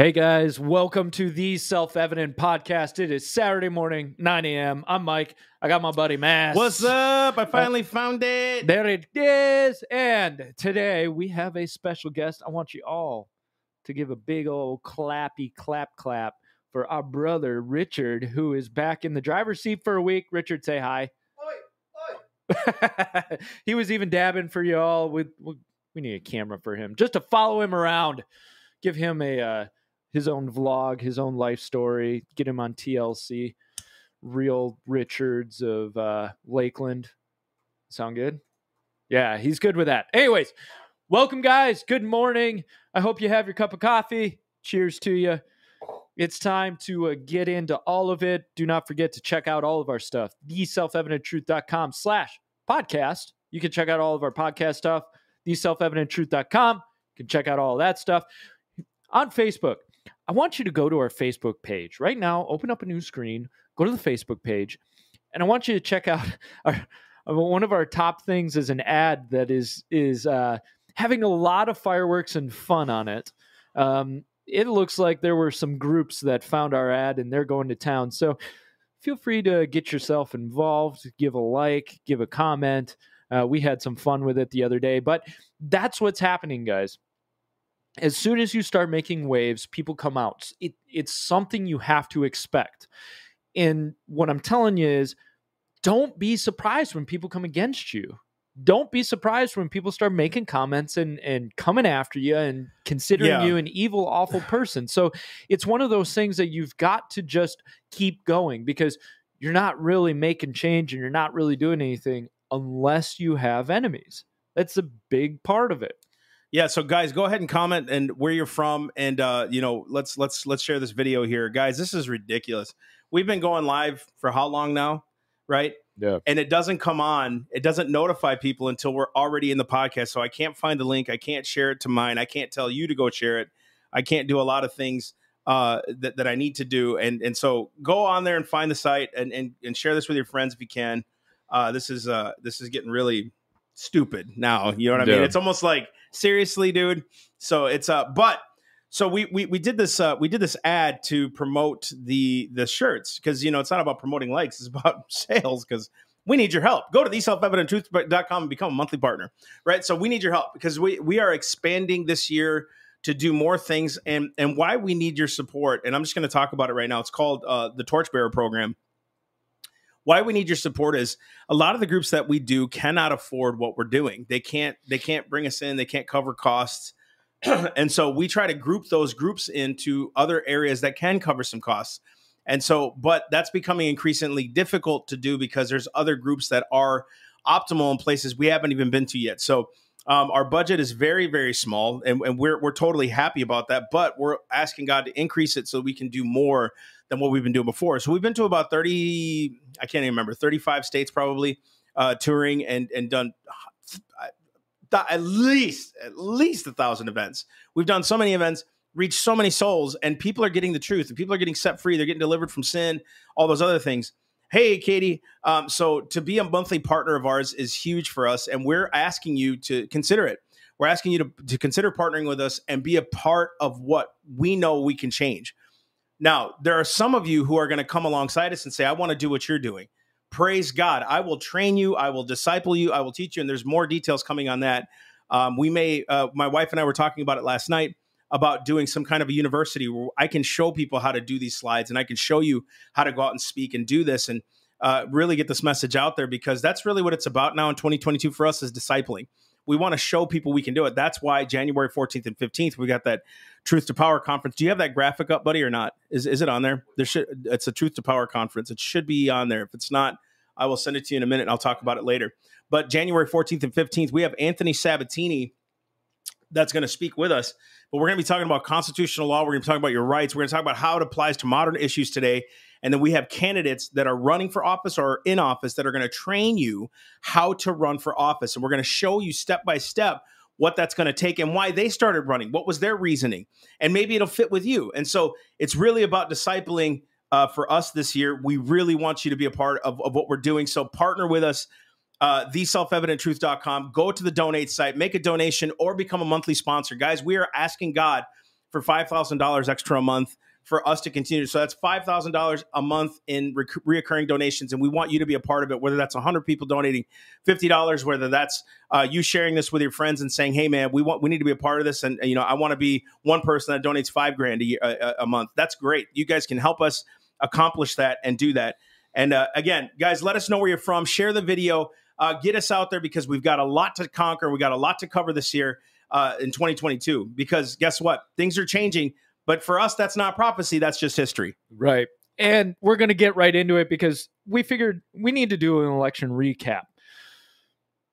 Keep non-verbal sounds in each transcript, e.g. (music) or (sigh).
Hey guys, welcome to the Self Evident Podcast. It is Saturday morning, 9 a.m. I'm Mike. I got my buddy Mass. What's up? I finally uh, found it. There it is. And today we have a special guest. I want you all to give a big old clappy clap clap for our brother Richard, who is back in the driver's seat for a week. Richard, say hi. Oi, (laughs) oi. he was even dabbing for y'all. With we need a camera for him just to follow him around, give him a uh, his own vlog, his own life story, get him on TLC. Real Richards of uh, Lakeland. Sound good? Yeah, he's good with that. Anyways, welcome, guys. Good morning. I hope you have your cup of coffee. Cheers to you. It's time to uh, get into all of it. Do not forget to check out all of our stuff. TheSelfEvidentTruth.com slash podcast. You can check out all of our podcast stuff. TheSelfEvidentTruth.com. You can check out all that stuff. On Facebook, I want you to go to our Facebook page right now. Open up a new screen, go to the Facebook page, and I want you to check out (laughs) our, one of our top things is an ad that is is uh, having a lot of fireworks and fun on it. Um, it looks like there were some groups that found our ad and they're going to town. So feel free to get yourself involved, give a like, give a comment. Uh, we had some fun with it the other day, but that's what's happening, guys. As soon as you start making waves, people come out. It, it's something you have to expect. And what I'm telling you is don't be surprised when people come against you don't be surprised when people start making comments and and coming after you and considering yeah. you an evil awful person so it's one of those things that you've got to just keep going because you're not really making change and you're not really doing anything unless you have enemies that's a big part of it yeah so guys go ahead and comment and where you're from and uh you know let's let's let's share this video here guys this is ridiculous we've been going live for how long now right yeah. And it doesn't come on, it doesn't notify people until we're already in the podcast. So I can't find the link. I can't share it to mine. I can't tell you to go share it. I can't do a lot of things uh, that, that I need to do. And and so go on there and find the site and, and, and share this with your friends if you can. Uh, this is uh, this is getting really stupid now. You know what I mean? It's almost like seriously, dude. So it's uh, but so we we we did this uh, we did this ad to promote the the shirts because you know it's not about promoting likes, (laughs) it's about sales because we need your help. Go to theselfevidenttruth.com and become a monthly partner, right? So we need your help because we we are expanding this year to do more things and and why we need your support. And I'm just going to talk about it right now. It's called uh, the Torchbearer Program. Why we need your support is a lot of the groups that we do cannot afford what we're doing. They can't they can't bring us in. They can't cover costs (clears throat) and so we try to group those groups into other areas that can cover some costs. And so, but that's becoming increasingly difficult to do because there's other groups that are optimal in places we haven't even been to yet. So, um, our budget is very, very small, and, and, we're we're totally happy about that. But we're asking God to increase it so we can do more than what we've been doing before. So we've been to about thirty, I can't even remember, thirty five states probably uh, touring and and done at least at least a thousand events. We've done so many events, reached so many souls, and people are getting the truth, and people are getting set free. They're getting delivered from sin, all those other things. Hey, Katie. Um, so to be a monthly partner of ours is huge for us, and we're asking you to consider it. We're asking you to, to consider partnering with us and be a part of what we know we can change. Now, there are some of you who are going to come alongside us and say, I want to do what you're doing praise God. I will train you. I will disciple you. I will teach you. And there's more details coming on that. Um, we may, uh, my wife and I were talking about it last night about doing some kind of a university where I can show people how to do these slides and I can show you how to go out and speak and do this and uh, really get this message out there because that's really what it's about now in 2022 for us is discipling. We want to show people we can do it. That's why January 14th and 15th we got that Truth to Power conference. Do you have that graphic up, buddy, or not? Is is it on there? There should it's a Truth to Power conference. It should be on there. If it's not, I will send it to you in a minute and I'll talk about it later. But January 14th and 15th, we have Anthony Sabatini that's going to speak with us. But we're going to be talking about constitutional law. We're going to be talking about your rights. We're going to talk about how it applies to modern issues today. And then we have candidates that are running for office or in office that are going to train you how to run for office. And we're going to show you step by step what that's going to take and why they started running. What was their reasoning? And maybe it'll fit with you. And so it's really about discipling uh, for us this year. We really want you to be a part of, of what we're doing. So partner with us. Uh, theselfevidenttruth.com. Go to the donate site, make a donation, or become a monthly sponsor. Guys, we are asking God for $5,000 extra a month for us to continue. So that's $5,000 a month in rec- reoccurring donations. And we want you to be a part of it, whether that's 100 people donating $50, whether that's uh, you sharing this with your friends and saying, hey, man, we want, we need to be a part of this. And, you know, I want to be one person that donates five grand a, year, a, a month. That's great. You guys can help us accomplish that and do that. And uh, again, guys, let us know where you're from. Share the video. Uh, get us out there because we've got a lot to conquer. We got a lot to cover this year uh, in 2022. Because guess what? Things are changing. But for us, that's not prophecy. That's just history. Right. And we're going to get right into it because we figured we need to do an election recap.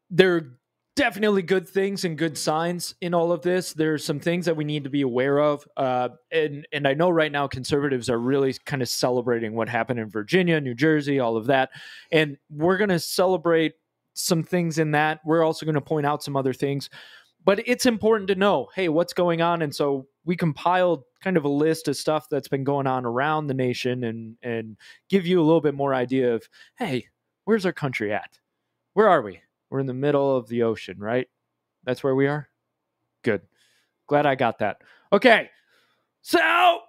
There are definitely good things and good signs in all of this. There's some things that we need to be aware of. Uh, and, and I know right now conservatives are really kind of celebrating what happened in Virginia, New Jersey, all of that. And we're going to celebrate some things in that. We're also going to point out some other things. But it's important to know, hey, what's going on? And so we compiled kind of a list of stuff that's been going on around the nation and and give you a little bit more idea of, hey, where's our country at? Where are we? We're in the middle of the ocean, right? That's where we are. Good. Glad I got that. Okay. So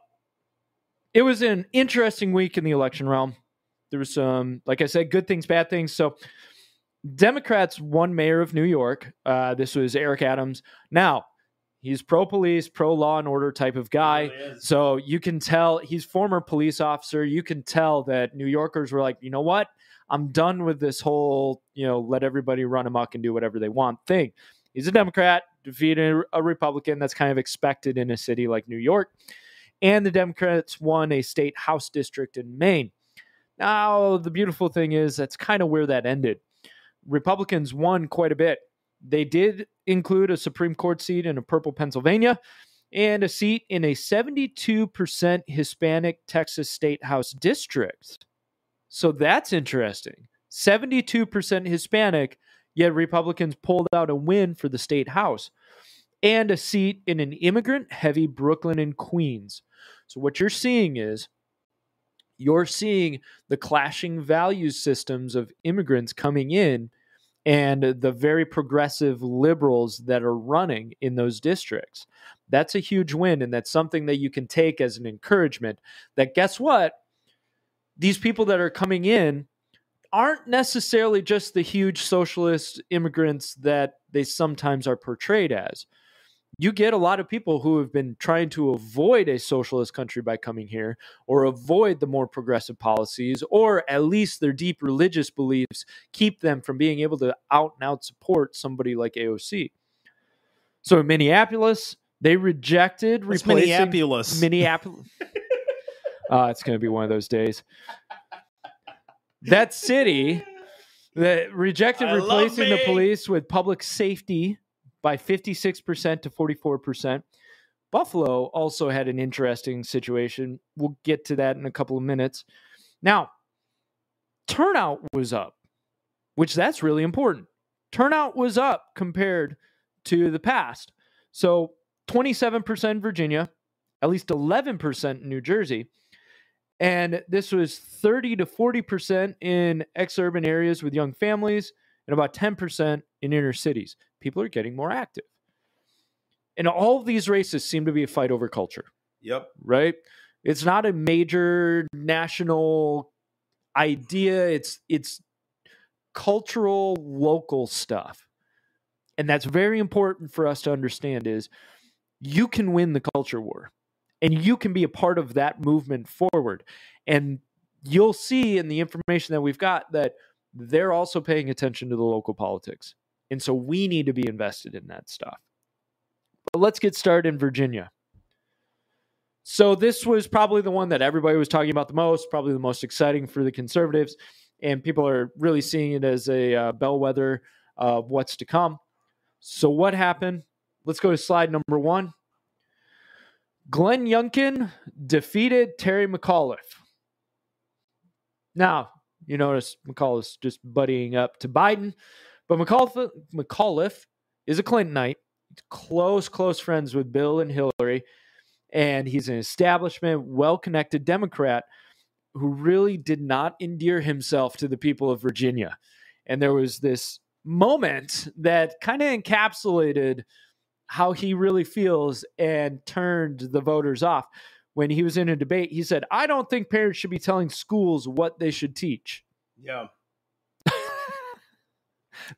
it was an interesting week in the election realm. There was some, like I said, good things, bad things. So Democrats won mayor of New York. Uh, this was Eric Adams. Now, he's pro police, pro law and order type of guy. Really so you can tell he's former police officer. You can tell that New Yorkers were like, you know what? I'm done with this whole, you know, let everybody run amok and do whatever they want thing. He's a Democrat, defeated a Republican. That's kind of expected in a city like New York. And the Democrats won a state House district in Maine. Now, the beautiful thing is that's kind of where that ended. Republicans won quite a bit. They did include a Supreme Court seat in a purple Pennsylvania and a seat in a 72% Hispanic Texas State House district. So that's interesting. 72% Hispanic, yet Republicans pulled out a win for the state house and a seat in an immigrant heavy Brooklyn and Queens. So what you're seeing is you're seeing the clashing value systems of immigrants coming in and the very progressive liberals that are running in those districts. That's a huge win. And that's something that you can take as an encouragement that guess what? These people that are coming in aren't necessarily just the huge socialist immigrants that they sometimes are portrayed as you get a lot of people who have been trying to avoid a socialist country by coming here or avoid the more progressive policies or at least their deep religious beliefs keep them from being able to out and out support somebody like AOC. So in Minneapolis, they rejected replacing Minneapolis. Minneapolis. (laughs) uh, it's going to be one of those days. That city that rejected I replacing the police with public safety by 56% to 44%. Buffalo also had an interesting situation. We'll get to that in a couple of minutes. Now, turnout was up, which that's really important. Turnout was up compared to the past. So 27% Virginia, at least 11% New Jersey. And this was 30 to 40% in exurban areas with young families and about 10% in inner cities people are getting more active. And all of these races seem to be a fight over culture. Yep. Right? It's not a major national idea. It's it's cultural local stuff. And that's very important for us to understand is you can win the culture war and you can be a part of that movement forward. And you'll see in the information that we've got that they're also paying attention to the local politics. And so we need to be invested in that stuff. But let's get started in Virginia. So this was probably the one that everybody was talking about the most, probably the most exciting for the conservatives, and people are really seeing it as a uh, bellwether of what's to come. So what happened? Let's go to slide number one. Glenn Youngkin defeated Terry McAuliffe. Now, you notice McAuliffe's just buddying up to Biden. But McAuliffe, McAuliffe is a Clintonite, close, close friends with Bill and Hillary, and he's an establishment, well connected Democrat who really did not endear himself to the people of Virginia. And there was this moment that kind of encapsulated how he really feels and turned the voters off. When he was in a debate, he said, I don't think parents should be telling schools what they should teach. Yeah. (laughs)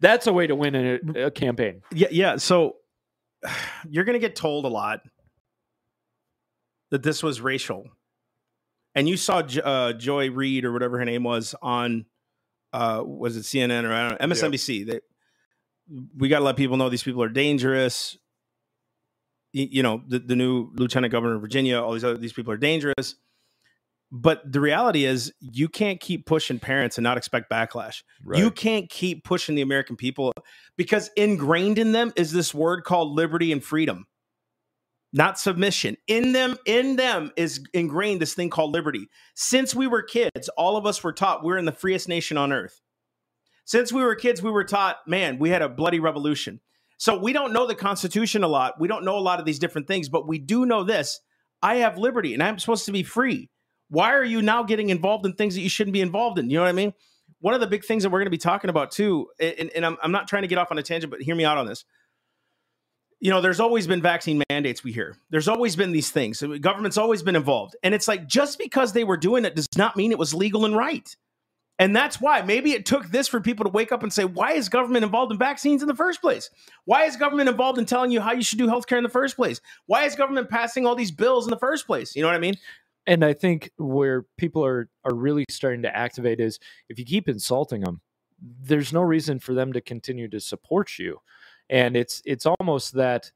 That's a way to win a, a campaign. Yeah, yeah. So (sighs) you're going to get told a lot that this was racial, and you saw uh, Joy Reid or whatever her name was on uh, was it CNN or I don't know, MSNBC. That we got to let people know these people are dangerous. You, know, the, the new lieutenant governor of Virginia, all these other these people are dangerous. But the reality is, you can't keep pushing parents and not expect backlash. Right. You can't keep pushing the American people because ingrained in them is this word called liberty and freedom, not submission. In them, in them is ingrained this thing called liberty. Since we were kids, all of us were taught we're in the freest nation on earth. Since we were kids, we were taught, man, we had a bloody revolution. So we don't know the Constitution a lot. We don't know a lot of these different things, but we do know this. I have liberty and I'm supposed to be free. Why are you now getting involved in things that you shouldn't be involved in? You know what I mean? One of the big things that we're going to be talking about too, and, and I'm, I'm not trying to get off on a tangent, but hear me out on this. You know, there's always been vaccine mandates we hear. There's always been these things. Government's always been involved. And it's like just because they were doing it does not mean it was legal and right. And that's why maybe it took this for people to wake up and say, why is government involved in vaccines in the first place? Why is government involved in telling you how you should do healthcare in the first place? Why is government passing all these bills in the first place? You know what I mean? And I think where people are are really starting to activate is if you keep insulting them, there's no reason for them to continue to support you. And it's it's almost that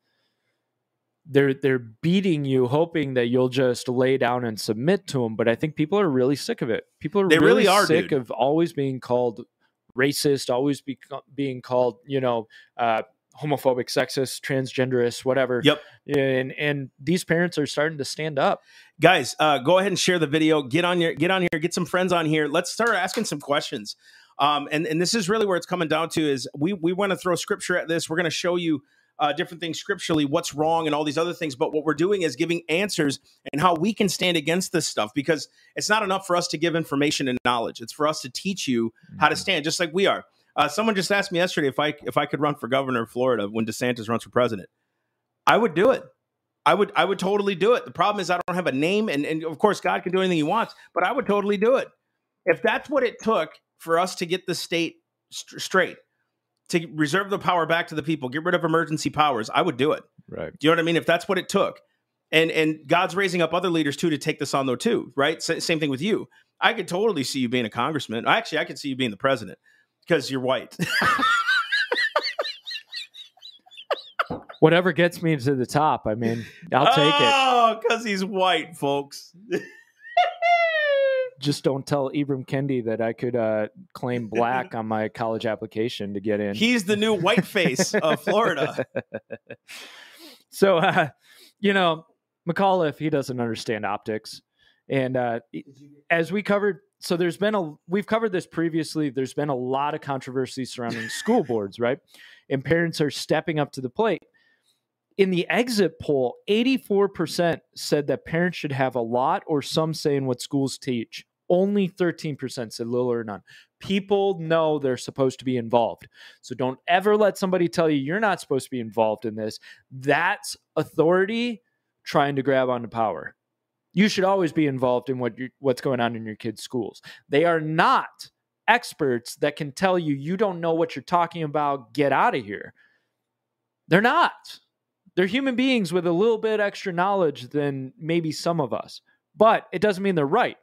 they're they're beating you hoping that you'll just lay down and submit to them but i think people are really sick of it. People are They really, really are, sick dude. of always being called racist always be, being called you know uh, homophobic sexist transgenderist whatever. Yep. and and these parents are starting to stand up. Guys uh, go ahead and share the video. Get on your get on here. Get some friends on here. Let's start asking some questions. Um, and and this is really where it's coming down to is we we want to throw scripture at this. We're going to show you uh, different things scripturally what's wrong and all these other things. But what we're doing is giving answers and how we can stand against this stuff because it's not enough for us to give information and knowledge. It's for us to teach you how to stand just like we are. Uh, someone just asked me yesterday if i if i could run for governor of florida when desantis runs for president. I would do it. I would I would totally do it. The problem is I don't have a name, and, and of course God can do anything He wants, but I would totally do it. If that's what it took for us to get the state st- straight, to reserve the power back to the people, get rid of emergency powers. I would do it. right Do you know what I mean? If that's what it took, and and God's raising up other leaders too to take this on though too, right? S- same thing with you. I could totally see you being a congressman. Actually, I could see you being the president because you're white. (laughs) whatever gets me to the top i mean i'll take it Oh, because he's white, folks. (laughs) just don't tell Ibram Kendi that I could uh, claim (laughs) black on my college application to get in. He's the new white face of Florida. (laughs) so, uh, you know, McAuliffe, he doesn't understand optics. And uh, as we covered, so there's been a, we've covered this previously. There's been a lot of controversy surrounding (laughs) school boards, right? And parents are stepping up to the plate. In the exit poll, 84% said that parents should have a lot or some say in what schools teach. Only 13% said little or none. People know they're supposed to be involved. So don't ever let somebody tell you you're not supposed to be involved in this. That's authority trying to grab onto power. You should always be involved in what what's going on in your kids' schools. They are not experts that can tell you you don't know what you're talking about, get out of here. They're not. They're human beings with a little bit extra knowledge than maybe some of us. But it doesn't mean they're right.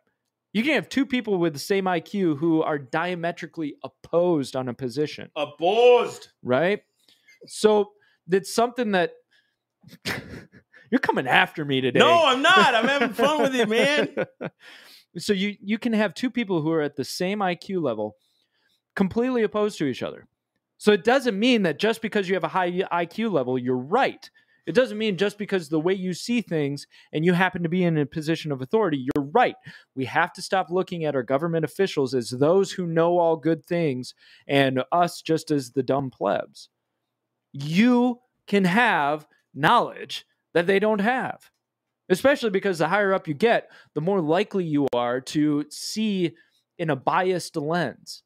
You can have two people with the same IQ who are diametrically opposed on a position Opposed. right? So it's something that (laughs) you're coming after me today. No, I'm not. I'm having (laughs) fun with you, man. (laughs) so you you can have two people who are at the same IQ level, completely opposed to each other. So it doesn't mean that just because you have a high IQ level, you're right. It doesn't mean just because the way you see things and you happen to be in a position of authority, you're right. We have to stop looking at our government officials as those who know all good things and us just as the dumb plebs. You can have knowledge that they don't have, especially because the higher up you get, the more likely you are to see in a biased lens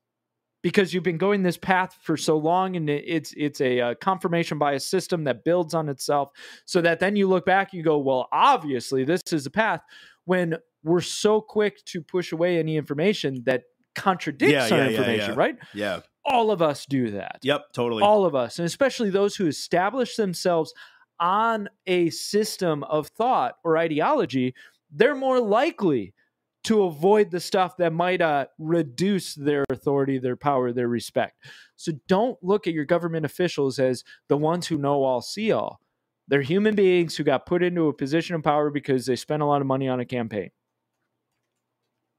because you've been going this path for so long and it's it's a, a, uh, confirmation by a system that builds on itself so that then you look back and you go well obviously this is a path when we're so quick to push away any information that contradicts Yeah, our yeah, yeah, information yeah. right Yeah. all of us do that Yep. Totally. all of us and especially those who establish themselves on a system of thought or ideology they're more likely to avoid the stuff that might uh, reduce their authority their power their respect so don't look at your government officials as the ones who know all see all they're human beings who got put into a position of power because they spent a lot of money on a campaign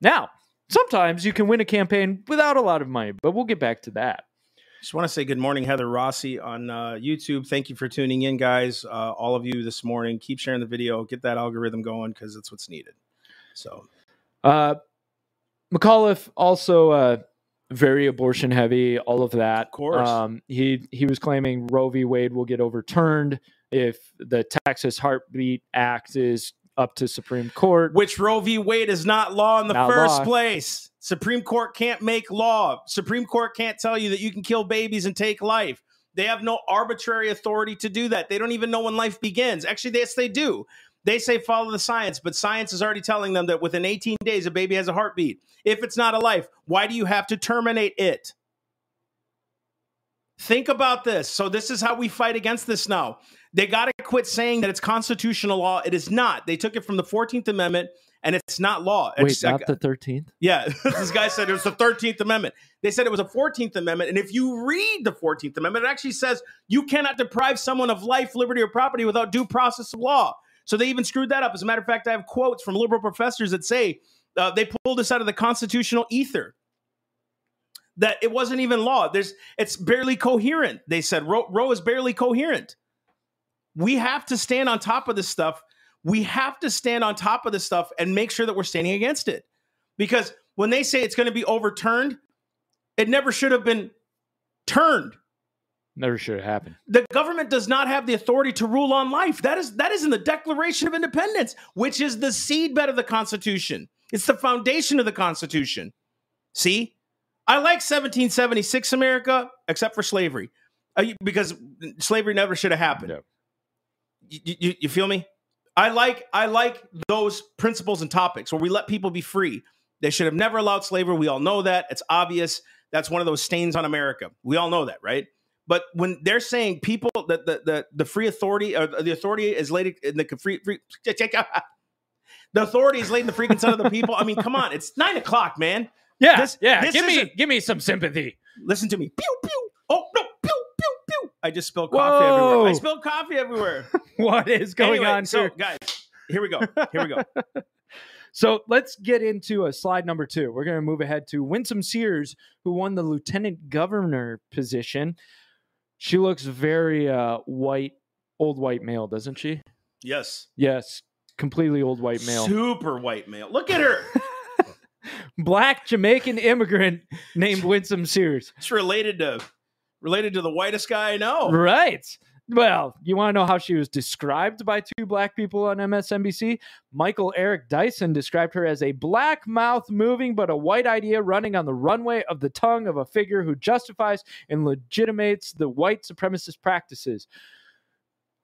now sometimes you can win a campaign without a lot of money but we'll get back to that Just want to say good morning, Heather Rossi on uh, YouTube. Thank you for tuning in, guys. Uh, all of you this morning. Keep sharing the video. Get that algorithm going because it's what's needed. So Uh, McAuliffe also uh, very abortion heavy, all of that. Of course. um, he he was claiming Roe v. Wade will get overturned if the Texas Heartbeat Act is up to Supreme Court. which Roe v. Wade is not law in the Not first law. place. Supreme Court can't make law. Supreme Court can't tell you that you can kill babies and take life. They have no arbitrary authority to do that. They don't even know when life begins. Actually, yes, they do. They say follow the science, but science is already telling them that within 18 days, a baby has a heartbeat. If it's not a life, why do you have to terminate it? Think about this. So, this is how we fight against this now. They got to quit saying that it's constitutional law. It is not. They took it from the 14th Amendment and it's not law. Wait, It's- not the thirteenth. yeah, (laughs) this guy said it was the 13th Amendment. They said it was a 14th Amendment. And if you read the 14th Amendment, it actually says you cannot deprive someone of life, liberty, or property without due process of law. So they even screwed that up. As a matter of fact, I have quotes from liberal professors that say uh, they pulled this out of the constitutional ether. That it wasn't even law. There's it's barely coherent. They said Roe, Roe is barely coherent. We have to stand on top of this stuff. We have to stand on top of this stuff and make sure that we're standing against it. Because when they say it's going to be overturned, it never should have been turned. Never should have happened. The government does not have the authority to rule on life. That is that is in the Declaration of Independence, which is the seedbed of the Constitution. It's the foundation of the Constitution. See, I like 1776 America, except for slavery, Uh, because slavery never should have happened. You, you, you feel me? I like I like those principles and topics where we let people be free. They should have never allowed slavery. We all know that. It's obvious. That's one of those stains on America. We all know that, right? But when they're saying people that the, the the free authority or the authority is laid in the free, free the authority is laid in the freaking son of the people. I mean, come on, it's nine o'clock, man. Yeah, This- yeah. this give me give me some sympathy. Listen to me. Pew pew. Oh no, pew pew pew. I just spilled coffee Whoa. everywhere. I spilled coffee everywhere. (laughs) What is going Anyway, on so here? guys, here we go. Here we go. (laughs) So let's get into a slide number two. We're going to move ahead to Winsome Sears, who won the lieutenant governor position. She looks very uh, white, old white male, doesn't she? Yes. Yes, completely old white male. Super white male. Look at her. (laughs) Black Jamaican immigrant named Winsome Sears. It's related to related to the whitest guy I know. Right. Well, you want to know how she was described by two black people on MSNBC? Michael Eric Dyson described her as a black mouth moving but a white idea running on the runway of the tongue of a figure who justifies and legitimates the white supremacist practices.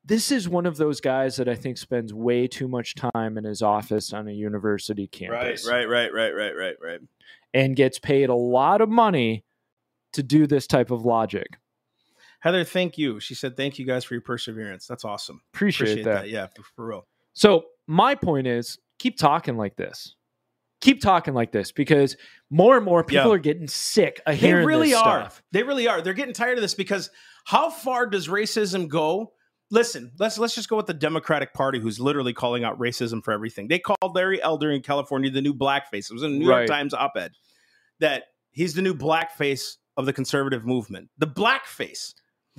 This is one of those guys that I think spends way too much time in his office on a university campus. Right, right, right, right, right, right, right. and gets paid a lot of money to do this type of logic. Heather, thank you. She said, "Thank you guys for your perseverance. That's awesome. Appreciate, Appreciate that. that. Yeah, for, for real. So my point is keep talking like this. Keep talking like this because more and more people Yeah. are getting sick of They hearing really this are. stuff. They really are. They're getting tired of this because how far does racism go? Listen, let's let's just go with the Democratic Party, who's literally calling out racism for everything. They called Larry Elder in California the new blackface. It was in a New Right. York Times op-ed that he's the new blackface of the conservative movement. The blackface.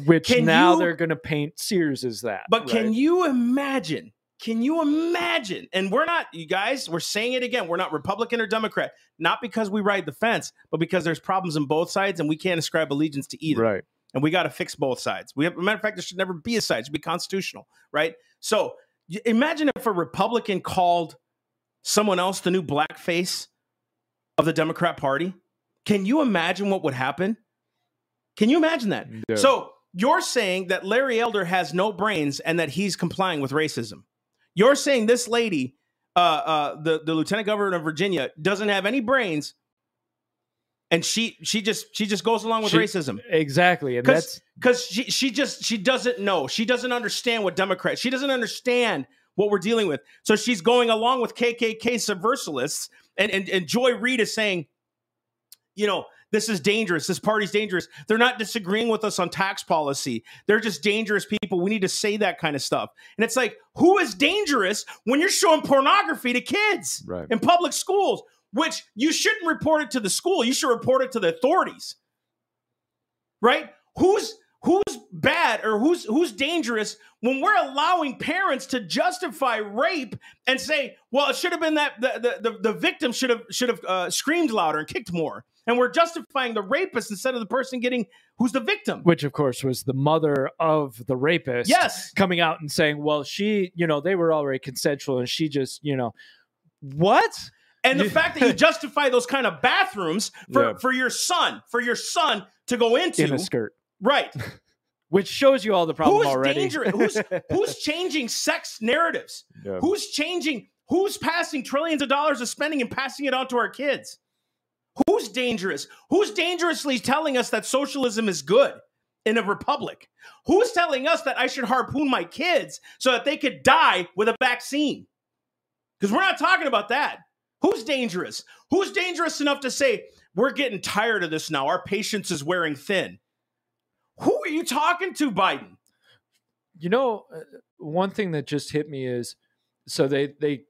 Which Can now you- they're going to paint Sears as that. But can you imagine? Can you imagine? And we're not, you guys, we're saying it again. We're not Republican or Democrat, not because we ride the fence, but because there's problems on both sides and we can't ascribe allegiance to either. Right. And we got to fix both sides. We have, matter of fact, there should never be a side. It should be constitutional, right? So imagine if a Republican called someone else the new blackface of the Democrat Party. Can you imagine what would happen? Can you imagine that? Yeah. So you're saying that Larry Elder has no brains and that he's complying with racism. You're saying this lady, uh, uh, the the lieutenant governor of Virginia, doesn't have any brains, and she she just she just goes along with She- racism exactly, and because that's because she she just she doesn't know she doesn't understand what Democrats she doesn't understand what we're dealing with. So she's going along with KKK subversilists, and and, and Joy Reid is saying, you know, this is dangerous. This party's dangerous. They're not disagreeing with us on tax policy. They're just dangerous people. We need to say that kind of stuff. And it's like, who is dangerous when you're showing pornography to kids right. in public schools? Which you shouldn't report it to the school. You should report it to the authorities. Right? Who's who's bad or who's who's dangerous when we're allowing parents to justify rape and say, well, it should have been that the the, the, the victim should have should have uh, screamed louder and kicked more, and we're justifying the rapist instead of the person getting who's the victim. Which, of course, was the mother of the rapist. Yes, coming out and saying, "Well, she, you know, they were already consensual, and she just, you know, what?" and the (laughs) fact that you justify those kind of bathrooms for Yeah. for your son for your son to go into, in a skirt, right? (laughs) which shows you all the problem Who's already. dangerous? Who's (laughs) who's changing sex narratives? Yeah. Who's changing? Who's passing trillions of dollars of spending and passing it on to our kids? Who's dangerous? Who's dangerously telling us that socialism is good in a republic? Who's telling us that I should harpoon my kids so that they could die with a vaccine? Because we're not talking about that. Who's dangerous? Who's dangerous enough to say, we're getting tired of this now? Our patience is wearing thin. Who are you talking to, Biden? You know, uh, one thing that just hit me is so they they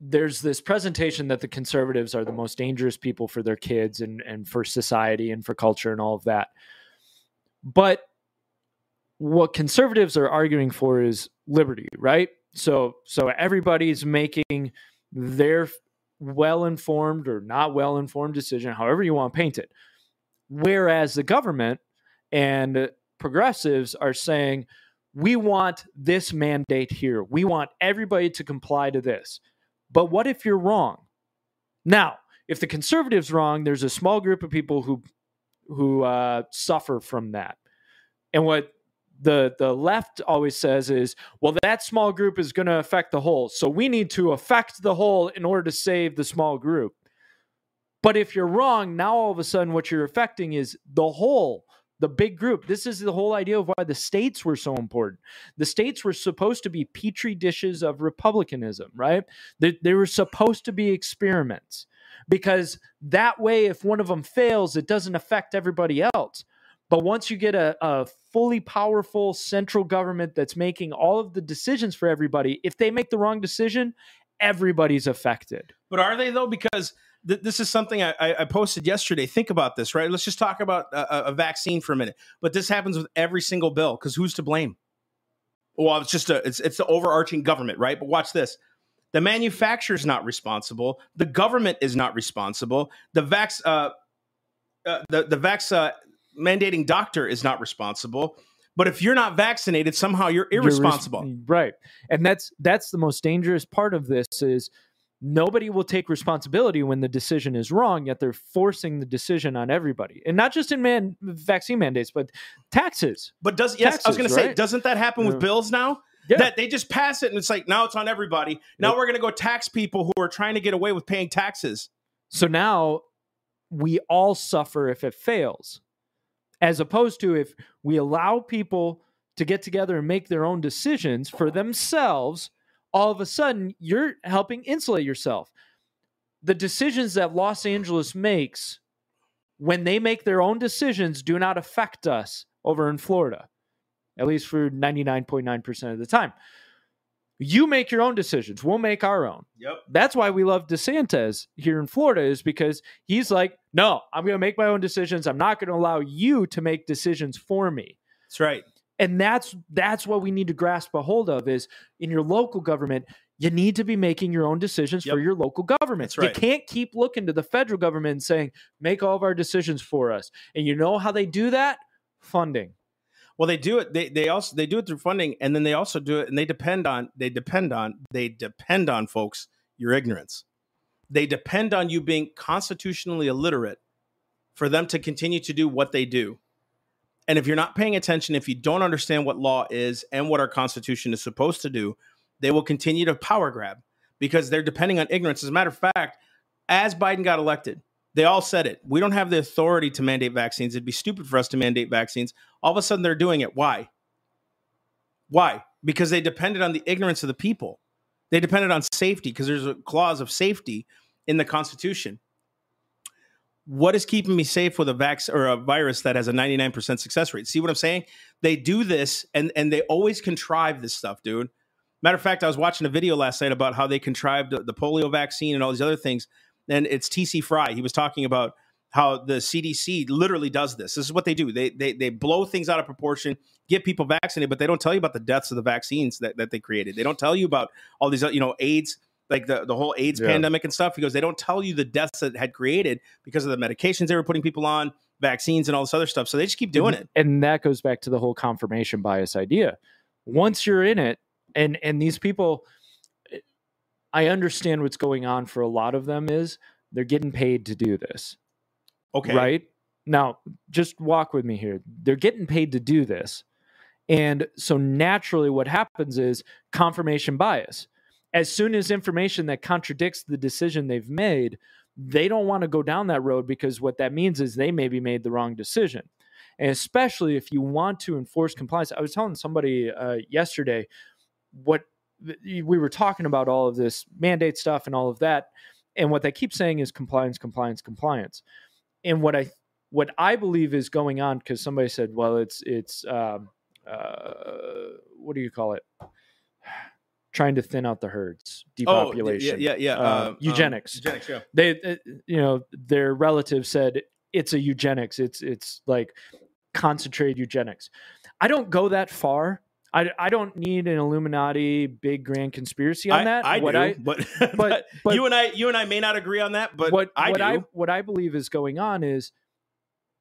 there's this presentation that the conservatives are the most dangerous people for their kids and and for society and for culture and all of that. But what conservatives are arguing for is liberty, right? So so everybody's making their well-informed or not well-informed decision, however you want to paint it. Whereas the government and progressives are saying we want this mandate here. We want everybody to comply to this. But what if you're wrong? Now, if the conservatives wrong, there's a small group of people who who uh, suffer from that. And what the the left always says is, well, that small group is going to affect the whole. So we need to affect the whole in order to save the small group. But if you're wrong, now all of a sudden what you're affecting is the whole, the big group. This is the whole idea of why the states were so important. The states were supposed to be petri dishes of republicanism, right? They, they were supposed to be experiments because that way, if one of them fails, it doesn't affect everybody else. But once you get a, a fully powerful central government that's making all of the decisions for everybody, if they make the wrong decision, everybody's affected. But are they though? Because th- this is something I, I posted yesterday. Think about this, right? Let's just talk about a, a- vaccine for a minute. But this happens with every single bill because who's to blame? Well, it's just a it's it's the overarching government, right? But watch this. The manufacturer's not responsible. The government is not responsible. The vax uh, uh the the vax uh, mandating doctor is not responsible. But if you're not vaccinated, somehow you're You're res- irresponsible. right and that's that's the most dangerous part of this is nobody will take responsibility when the decision is wrong yet they're forcing the decision on everybody and not just in man vaccine mandates but taxes But does yes, I was going to say, doesn't that happen Yeah. with bills now? Yeah. That they just pass it and it's like now it's on everybody. Now Yep. we're going to go tax people who are trying to get away with paying taxes. so now we all suffer if it fails as opposed to if we allow people to get together and make their own decisions for themselves all of a sudden you're helping insulate yourself the decisions that los angeles makes when they make their own decisions do not affect us over in florida at least for 99.9% of the time you make your own decisions we'll make our own Yep. that's why we love DeSantis here in Florida is because he's like, no, I'm going to make my own decisions. I'm not going to allow you to make decisions for me. That's right. And that's that's what we need to grasp a hold of is in your local government, you need to be making your own decisions for your local governments. Right. You can't keep looking to the federal government and saying, make all of our decisions for us. And you know how they do that? Funding. Well, they do it. They they also they do it through funding, and then they also do it, and they depend on they depend on they depend on folks your ignorance. They depend on you being constitutionally illiterate for them to continue to do what they do. And if you're not paying attention, if you don't understand what law is and what our Constitution is supposed to do, they will continue to power grab because they're depending on ignorance. As a matter of fact, as Biden got elected, they all said it. We don't have the authority to mandate vaccines. It'd be stupid for us to mandate vaccines. All of a sudden, they're doing it. Why? Why? Because they depended on the ignorance of the people. They depended on safety because there's a clause of safety in the Constitution. What is keeping me safe with a vax or a virus that has a 99% success rate? See what I'm saying? They do this and and they always contrive this stuff, dude. Matter of fact, I was watching a video last night about how they contrived the polio vaccine and all these other things. And it's TC Fry. He was talking about how the CDC literally does this. This is what they do. They they they blow things out of proportion, get people vaccinated, but they don't tell you about the deaths of the vaccines that, that they created. They don't tell you about all these you know AIDS like the, the whole AIDS yeah. pandemic and stuff. He goes, they don't tell you the deaths that had created because of the medications they were putting people on, vaccines, and all this other stuff. So they just keep doing and, it. And that goes back to the whole confirmation bias idea. Once you're in it, and and these people, I understand what's going on for a lot of them is they're getting paid to do this. Okay. Right now, just walk with me here. They're getting paid to do this. And so naturally, what happens is confirmation bias as soon as information that contradicts the decision they've made, they don't want to go down that road because what that means is they maybe made the wrong decision. And especially if you want to enforce compliance. I was telling somebody uh, yesterday what we were talking about all of this mandate stuff and all of that. And what they keep saying is compliance, compliance, compliance. And what I what I believe is going on because somebody said, well, it's it's um, uh, what do you call it? Trying to thin out the herds, depopulation. Oh, yeah, yeah, yeah. Uh, uh, um, eugenics. Um, eugenics. Yeah. They, uh, you know, their relative said it's a eugenics. It's it's like concentrated eugenics. I don't go that far. I, I don't need an Illuminati big grand conspiracy on that. I, I what do, I, (laughs) but, but, but you and I you and I may not agree on that. But what I what do. I what I believe is going on is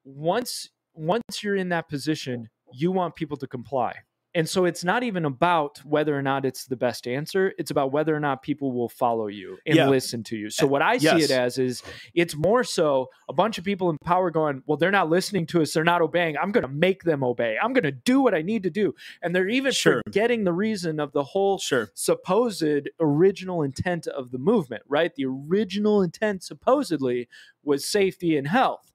once once you're in that position, you want people to comply. And so it's not even about whether or not it's the best answer. It's about whether or not people will follow you and yeah. listen to you. So eh, what I yes. see it as is it's more so a bunch of people in power going, well, they're not listening to us. They're not obeying. I'm going to make them obey. I'm going to do what I need to do. And they're even sure. forgetting the reason of the whole sure. supposed original intent of the movement, right? The original intent supposedly was safety and health.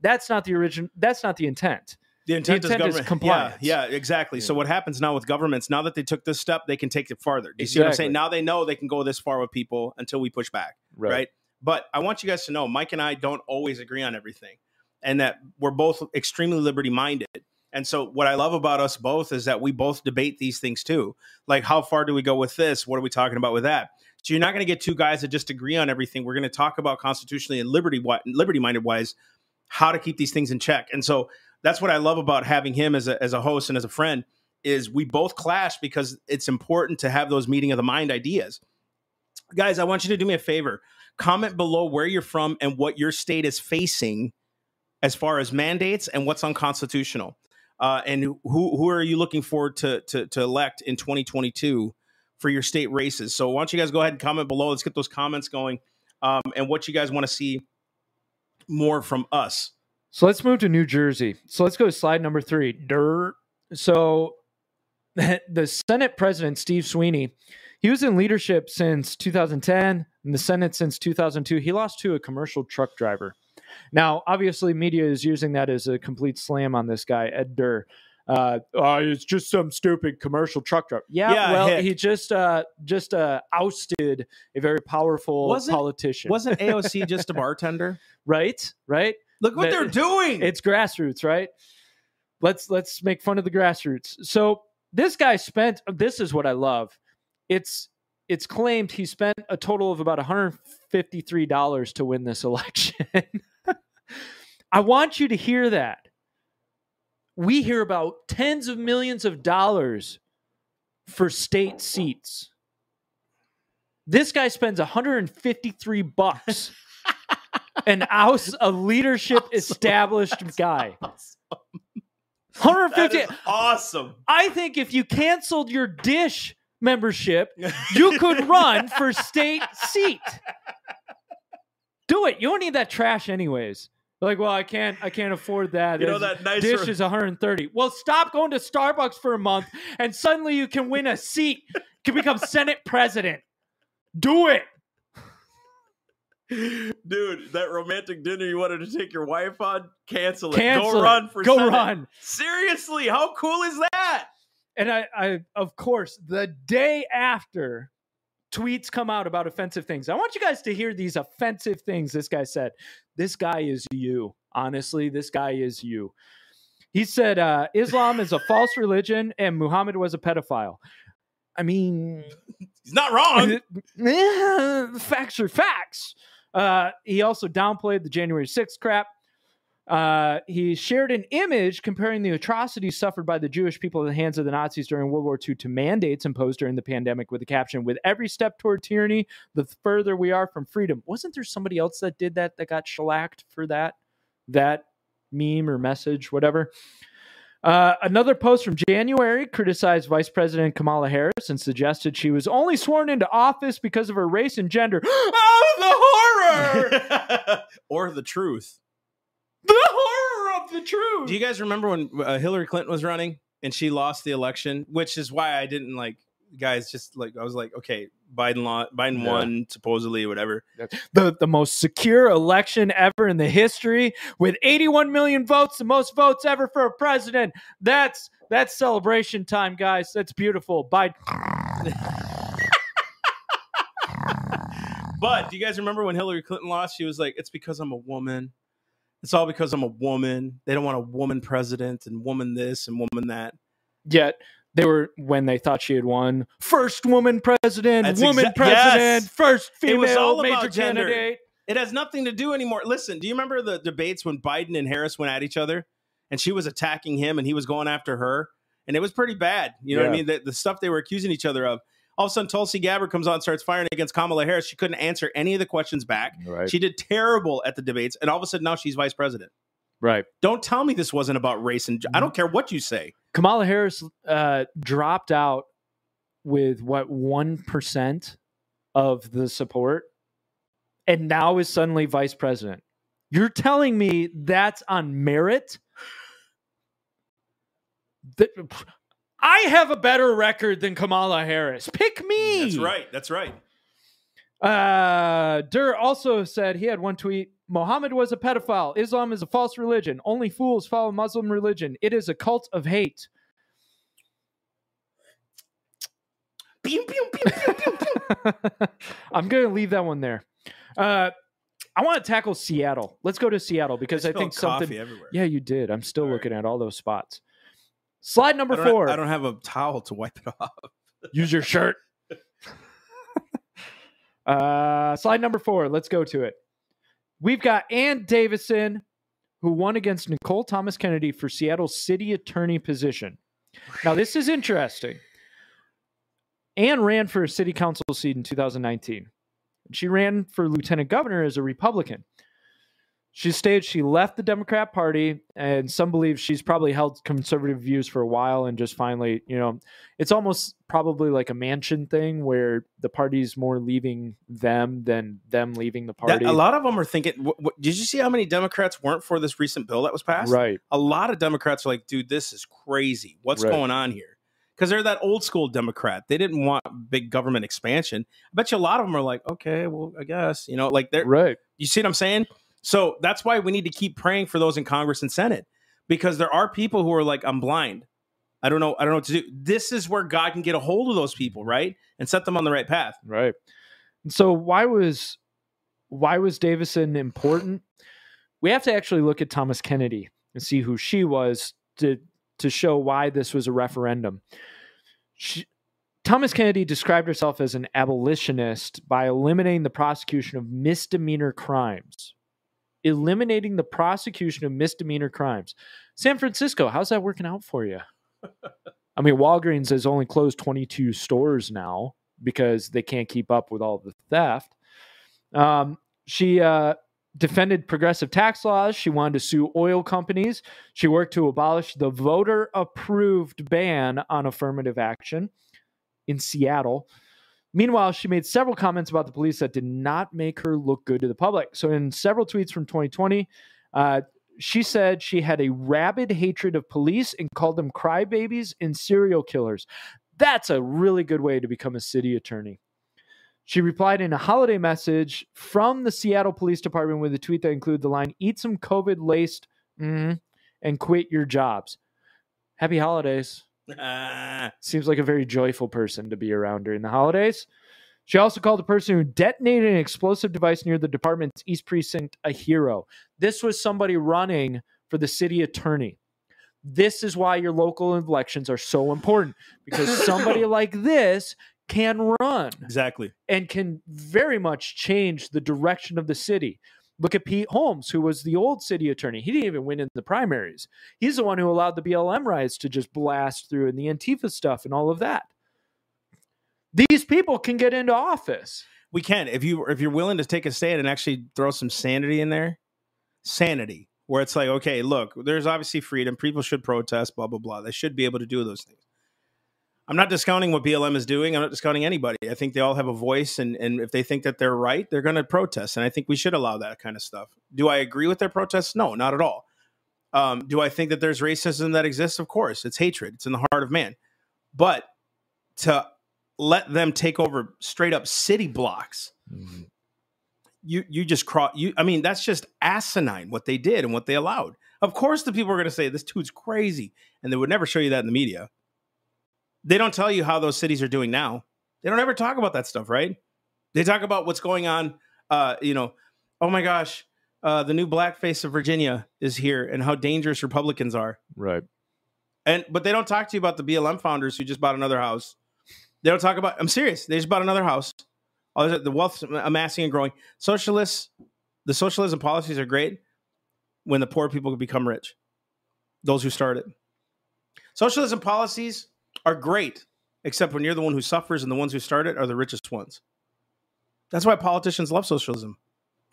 That's not the original. That's not the intent. The intent, the intent is, government. is compliance. Yeah, yeah exactly. Yeah. So what happens now with governments? Now that they took this step, they can take it farther. Do you exactly. see what I'm saying? Now they know they can go this far with people until we push back, right. right? But I want you guys to know, Mike and I don't always agree on everything, and that we're both extremely liberty minded. And so, what I love about us both is that we both debate these things too. Like, how far do we go with this? What are we talking about with that? So you're not going to get two guys that just agree on everything. We're going to talk about constitutionally and liberty liberty minded wise how to keep these things in check. And so that's what I love about having him as a, as a host and as a friend is we both clash because it's important to have those meeting of the mind ideas. Guys, I want you to do me a favor. Comment below where you're from and what your state is facing as far as mandates and what's unconstitutional. Uh, and who who are you looking forward to, to to elect in 2022 for your state races? So why don't you guys go ahead and comment below? Let's get those comments going, um, and what you guys want to see more from us. So let's move to New Jersey. So let's go to slide number three. Dirt. So (laughs) the Senate President Steve Sweeney, he was in leadership since 2010, in the Senate since 2002. He lost to a commercial truck driver. Now, obviously, media is using that as a complete slam on this guy, Ed Durr. Uh, oh, it's just some stupid commercial truck driver. Yeah, yeah well, heck. he just uh, just uh, ousted a very powerful wasn't, politician. Wasn't AOC (laughs) just a bartender? right, right. Look what they're doing. It's grassroots, right? Let's let's make fun of the grassroots. So this guy spent this is what I love. It's it's claimed he spent a total of about $153 to win this (laughs) election. I want you to hear that. We hear about tens of millions of dollars for state seats. This guy spends 153 bucks (laughs) an oust a (laughs) leadership awesome. established That's guy. Awesome. 150 awesome. I think if you canceled your dish membership, (laughs) you could run for state seat. Do it. You don't need that trash anyways. Like, well, I can't, I can't afford that. You know that nice dish is 130. Well, stop going to Starbucks for a month, and suddenly you can win a seat, can become Senate president. Do it. Dude, that romantic dinner you wanted to take your wife on, cancel it. Cancel Go it. run for Go Senate. run. Seriously, how cool is that? And I, I, of course, the day after tweets come out about offensive things, I want you guys to hear these offensive things this guy said. This guy is you. Honestly, this guy is you. He said uh, Islam is a false religion and Muhammad was a pedophile. I mean, (laughs) He's not wrong. (laughs) Facts are facts. Uh, he also downplayed the January 6th crap. Uh, he shared an image comparing the atrocities suffered by the Jewish people at the hands of the Nazis during World War II to mandates imposed during the pandemic with the caption, With every step toward tyranny, the further we are from freedom. Wasn't there somebody else that did that that got shellacked for that? That meme or message, whatever. Uh, another post from January criticized Vice President Kamala Harris and suggested she was only sworn into office because of her race and gender. (gasps) oh, the horror! (laughs) or the truth. the horror of the truth. Do you guys remember when uh, Hillary Clinton was running and she lost the election? Which is why I didn't like guys. Just like I was like, okay, Biden lost, Biden Yeah. won supposedly, whatever. the, the most secure election ever in the history with 81 million votes, the most votes ever for a president. That's that's celebration time, guys. That's beautiful. Biden. (laughs) But do you guys remember when Hillary Clinton lost? She was like, "It's because I'm a woman. It's all because I'm a woman. They don't want a woman president and woman this and woman that." Yet they were when they thought she had won. First woman president, That's woman exa- president, yes. first It was female all major about gender. candidate. It has nothing to do anymore. Listen, do you remember the debates when Biden and Harris went at each other and she was attacking him and he was going after her? And it was pretty bad. You know what I mean? The, the stuff they were accusing each other of. All of a sudden, Tulsi Gabbard comes on and starts firing against Kamala Harris. She couldn't answer any of the questions back. Right. She did terrible at the debates. And all of a sudden, now she's vice president. right. Don't tell me this wasn't about race and I mm-hmm. don't care what you say. Kamala Harris uh, dropped out with what one percent of the support, and now is suddenly vice president. You're telling me that's on merit? That- I have a better record than Kamala Harris. Pick me. That's right. That's right. Uh, Durr also said he had one tweet. Mohammed was a pedophile. Islam is a false religion. Only fools follow Muslim religion. It is a cult of hate. (laughs) I'm going to leave that one there. Uh, I want to tackle Seattle. Let's go to Seattle because I, spilled think something. everywhere. Yeah, you did. I'm still All right. looking at all those spots. Slide number I four. I don't have a towel to wipe it off. (laughs) Use your shirt. (laughs) uh, slide number four. Let's go to it. We've got Ann Davison, who won against Nicole Thomas Kennedy for Seattle's city attorney position. Now, this is interesting. Ann ran for a city council seat in 2019. She ran for lieutenant governor as a Republican. She stated she left the Democrat Party, and some believe she's probably held conservative views for a while and just finally, you know, it's almost probably like a Manchin thing where the party's more leaving them than them leaving the That- party. a lot of them are thinking. wh- wh- did you see how many Democrats weren't for this recent bill that was passed? right. A lot of Democrats are like, dude, this is crazy. What's Right. going on here? Because they're that old school Democrat. They didn't want big government expansion. I bet you a lot of them are like, okay, well, I guess you know, like they're. Right. You see what I'm saying? So that's why we need to keep praying for those in Congress and Senate because there are people who are like, I'm blind. I don't know. I don't know what to do. This is where God can get a hold of those people, right, and set them on the right path. Right. So why was why was Davison important? We have to actually look at Thomas Kennedy and see who she was to to show why this was a referendum. She, Thomas Kennedy described herself as an abolitionist by eliminating the prosecution of misdemeanor crimes. Eliminating the prosecution of misdemeanor crimes. San Francisco, how's that working out for you? (laughs) I mean, Walgreens has only closed 22 stores now because they can't keep up with all the theft. Um, she uh, defended progressive tax laws. She wanted to sue oil companies. She worked to abolish the voter approved ban on affirmative action in Seattle. Meanwhile, she made several comments about the police that did not make her look good to the public. So, in several tweets from 2020, Uh, she said she had a rabid hatred of police and called them crybabies and serial killers. That's a really good way to become a city attorney. She replied in a holiday message from the Seattle Police Department with a tweet that included the line, Eat some COVID laced mm, and quit your jobs. Happy holidays. Ah, Seems like a very joyful person to be around during the holidays. She also called the person who detonated an explosive device near the department's East Precinct a hero. This was somebody running for the city attorney. This is why your local elections are so important because (laughs) somebody like this can run exactly. and can very much change the direction of the city. Look at Pete Holmes, who was the old city attorney. He didn't even win in the primaries. He's the one who allowed the BLM riots to just blast through and the Antifa stuff and all of that. These people can get into office. We can if you if you're willing to take a stand and actually throw some sanity in there. Sanity, where it's like, okay, look, there's obviously freedom. People should protest, blah blah blah. They should be able to do those things. I'm not discounting what BLM is doing. I'm not discounting anybody. I think they all have a voice, and and if they think that they're right, they're going to protest, and I think we should allow that kind of stuff. Do I agree with their protests? No, not at all. Um, do I think that there's racism that exists? Of course, it's hatred. It's in the heart of man. But to let them take over straight up city blocks, you you just cross. You, I mean, that's just asinine what they did and what they allowed. Of course, the people are going to say this dude's crazy, and they would never show you that in the media. They don't tell you how those cities are doing now. They don't ever talk about that stuff, right? They talk about what's going on. Uh, you know, oh my gosh, uh, the new blackface of Virginia is here, and how dangerous Republicans are. Right. And but they don't talk to you about the BLM founders who just bought another house. They don't talk about. I'm serious. They just bought another house. All the wealth amassing and growing. Socialists, the socialism policies are great when the poor people become rich. Those who start it. Socialism policies are great, except when you're the one who suffers and the ones who start it are the richest ones. That's why politicians love socialism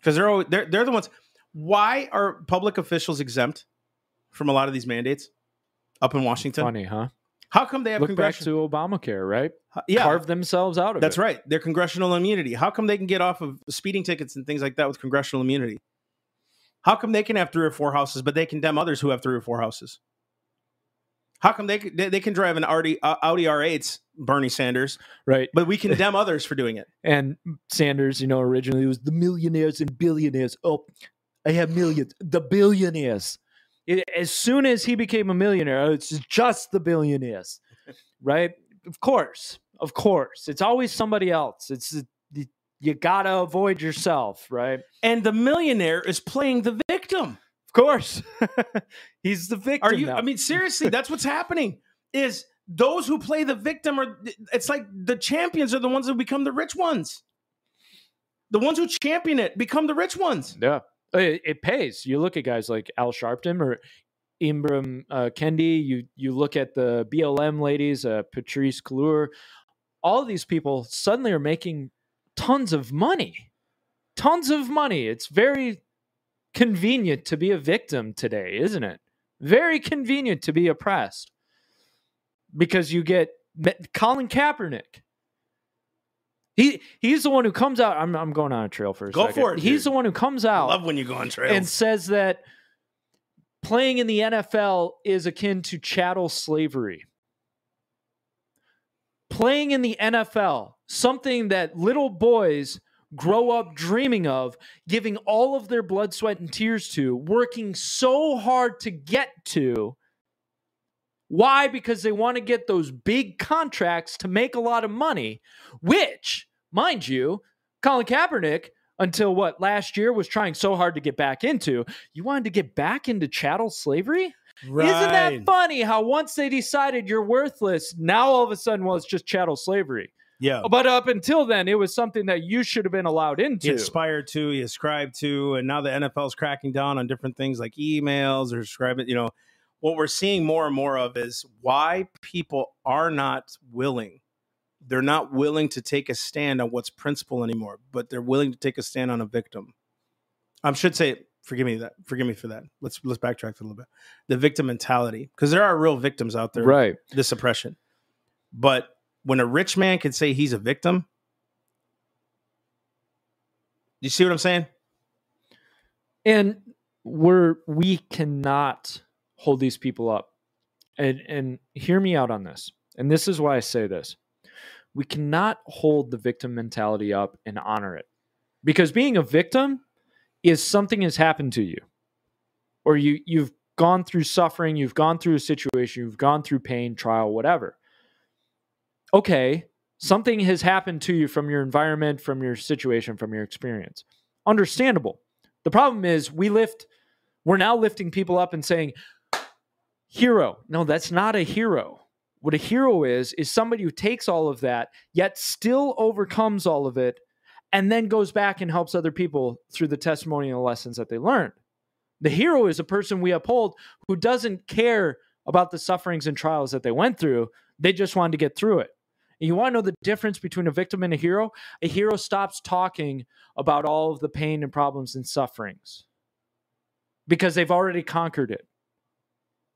because they're, always, they're they're the ones. Why are public officials exempt from a lot of these mandates up in Washington? Funny, huh? How come they have Look back to Obamacare, right? yeah, Carve themselves out of that's it. right. They're congressional immunity. How come they can get off of speeding tickets and things like that with congressional immunity? How come they can have three or four houses, but they condemn others who have three or four houses? How come they can- they, they can drive an Audi uh, Audi R8s, Bernie Sanders, Right. but we condemn (laughs) others for doing it? And Sanders, you know, originally was the millionaires and billionaires. Oh, I have millions. The billionaires. It- as soon as he became a millionaire, oh, it's just the billionaires, (laughs) right? Of course, of course, it's always somebody else. It's you gotta avoid yourself, right? And the millionaire is playing the victim. Of course, (laughs) he's the victim. Are you? now. I mean, seriously, that's what's happening. Is those who play the victim are? It's like the champions are the ones who become the rich ones. The ones who champion it become the rich ones. Yeah, it, it pays. You look at guys like Al Sharpton or Ibram uh, Kendi. You you look at the BLM ladies, uh, Patrisse Cullors. All of these people suddenly are making tons of money, tons of money. It's very convenient to be a victim today, isn't it? Very convenient to be oppressed because you get Colin Kaepernick. He he's the one who comes out. I'm I'm going on a trail for a Go second. for it, He's dude. the one who comes I out love when you go on trails. and says that playing in the NFL is akin to chattel slavery. Playing in the NFL, something that little boys grow up dreaming of, giving all of their blood, sweat, and tears to, working so hard to get to. Why? Because they want to get those big contracts to make a lot of money, which, mind you, Colin Kaepernick, until what last year was trying so hard to get back into. You wanted to get back into chattel slavery? Isn't that funny how once they decided you're worthless, now all of a sudden, well, it's just chattel slavery. Yeah. But up until then, it was something that you should have been allowed He into. aspired to, he ascribed to, and now the NFL's cracking down on different things like emails or ascribing. You know, what we're seeing more and more of is why people are not willing. They're not willing to take a stand on what's principle anymore, but they're willing to take a stand on a victim. I should say, forgive me that. Forgive me for that. Let's let's backtrack a little bit. The victim mentality, because there are real victims out there right. this oppression. But when a rich man can say he's a victim, you see what I'm saying? And we're we cannot hold these people up. And and hear me out on this. And this is why I say this. We cannot hold the victim mentality up and honor it. Because being a victim is something has happened to you. Or you you've gone through suffering, you've gone through a situation, you've gone through pain, trial, whatever. Okay, something has happened to you from your environment, from your situation, from your experience. Understandable. The problem is we lift, we're now lifting people up and saying, hero. No, that's not a hero. What a hero is, is somebody who takes all of that, yet still overcomes all of it, and then goes back and helps other people through the the lessons that they learned. The hero is a person we uphold who doesn't care about the sufferings and trials that they went through. They just wanted to get through it. And you want to know the difference between a victim and a hero? A hero stops talking about all of the pain and problems and sufferings because they've already conquered it.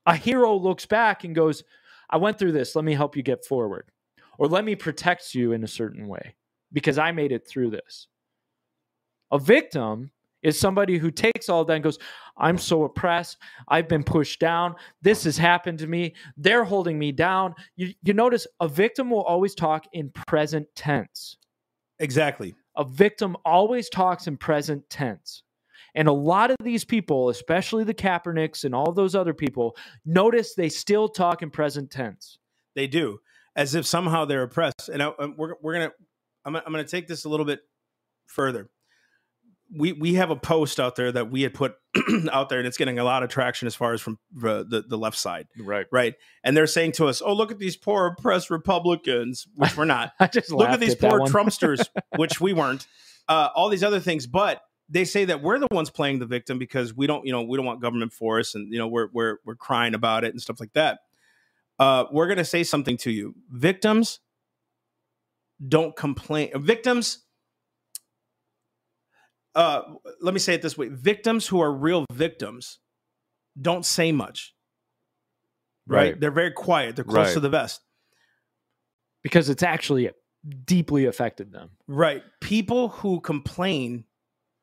A hero looks back and goes, I went through this. Let me help you get forward. Or let me protect you in a certain way because I made it through this. A victim is somebody who takes all that and goes, I'm so oppressed. I've been pushed down. This has happened to me. They're holding me down. You, you notice a victim will always talk in present tense. Exactly. A victim always talks in present tense. And a lot of these people, especially the Kaepernicks and all those other people, notice they still talk in present tense. They do, as if somehow they're oppressed. And I, um, we're, we're going to, I'm, I'm going to take this a little bit further we we have a post out there that we had put (clears throat) out there and it's getting a lot of traction as far as from the, the, the left side right. right? And they're saying to us oh look at these poor oppressed republicans which we're not. (laughs) I just look at these at poor (laughs) trumpsters which we weren't uh, all these other things. But they say that we're the ones playing the victim because we don't you know we don't want government for us and you know we're we're, we're crying about it and stuff like that. Uh, we're going to say something to you. Victims don't complain victims uh, let me say it this way. Victims who are real victims don't say much. Right, right. they're very quiet. They're close right. to the vest. Because it's actually deeply affected them. Right. People who complain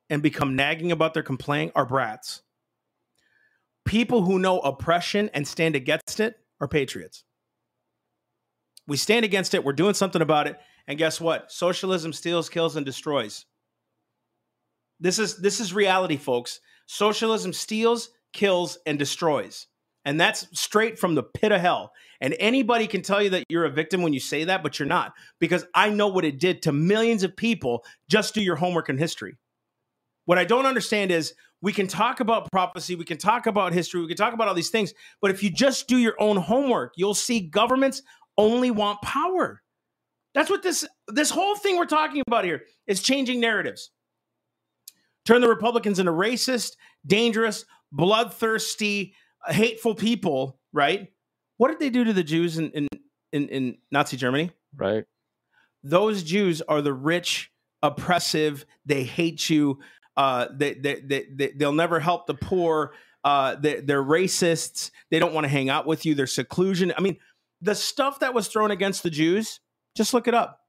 and become nagging about their complaint are brats. People who know oppression and stand against it are patriots. We stand against it. We're doing something about it. And guess what? Socialism steals kills and destroys this is this is reality, folks. Socialism steals, kills, and destroys. And that's straight from the pit of hell. And anybody can tell you that you're a victim when you say that, but you're not, because I know what it did to millions of people. Just do your homework in history. What I don't understand is we can talk about prophecy, we can talk about history, we can talk about all these things, but if you just do your own homework, you'll see governments only want power. That's what this this whole thing we're talking about here is changing narratives turn the Republicans into racist, dangerous, bloodthirsty, hateful people, right? What did they do to the Jews in, in, in, in Nazi Germany? Right. Those Jews are the rich, oppressive, they hate you. Uh, they, they, they, they, they'll never help the poor. Uh, they, they're racists. They don't want to hang out with you. They're seclusion. I mean, the stuff that was thrown against the Jews, just look it up.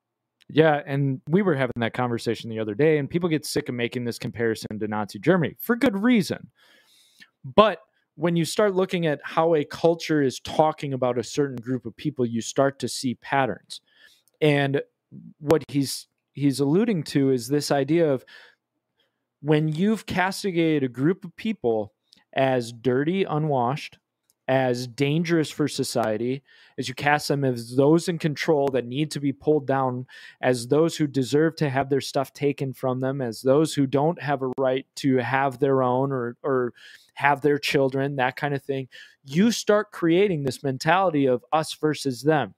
Yeah, and we were having that conversation the other day, and people get sick of making this comparison to Nazi Germany for good reason. But when you start looking at how a culture is talking about a certain group of people, you start to see patterns. And what he's he's alluding to is this idea of when you've castigated a group of people as dirty, unwashed, as dangerous for society, as you cast them as those in control that need to be pulled down, as those who deserve to have their stuff taken from them, as those who don't have a right to have their own or, or have their children, that kind of thing. You start creating this mentality of us versus them.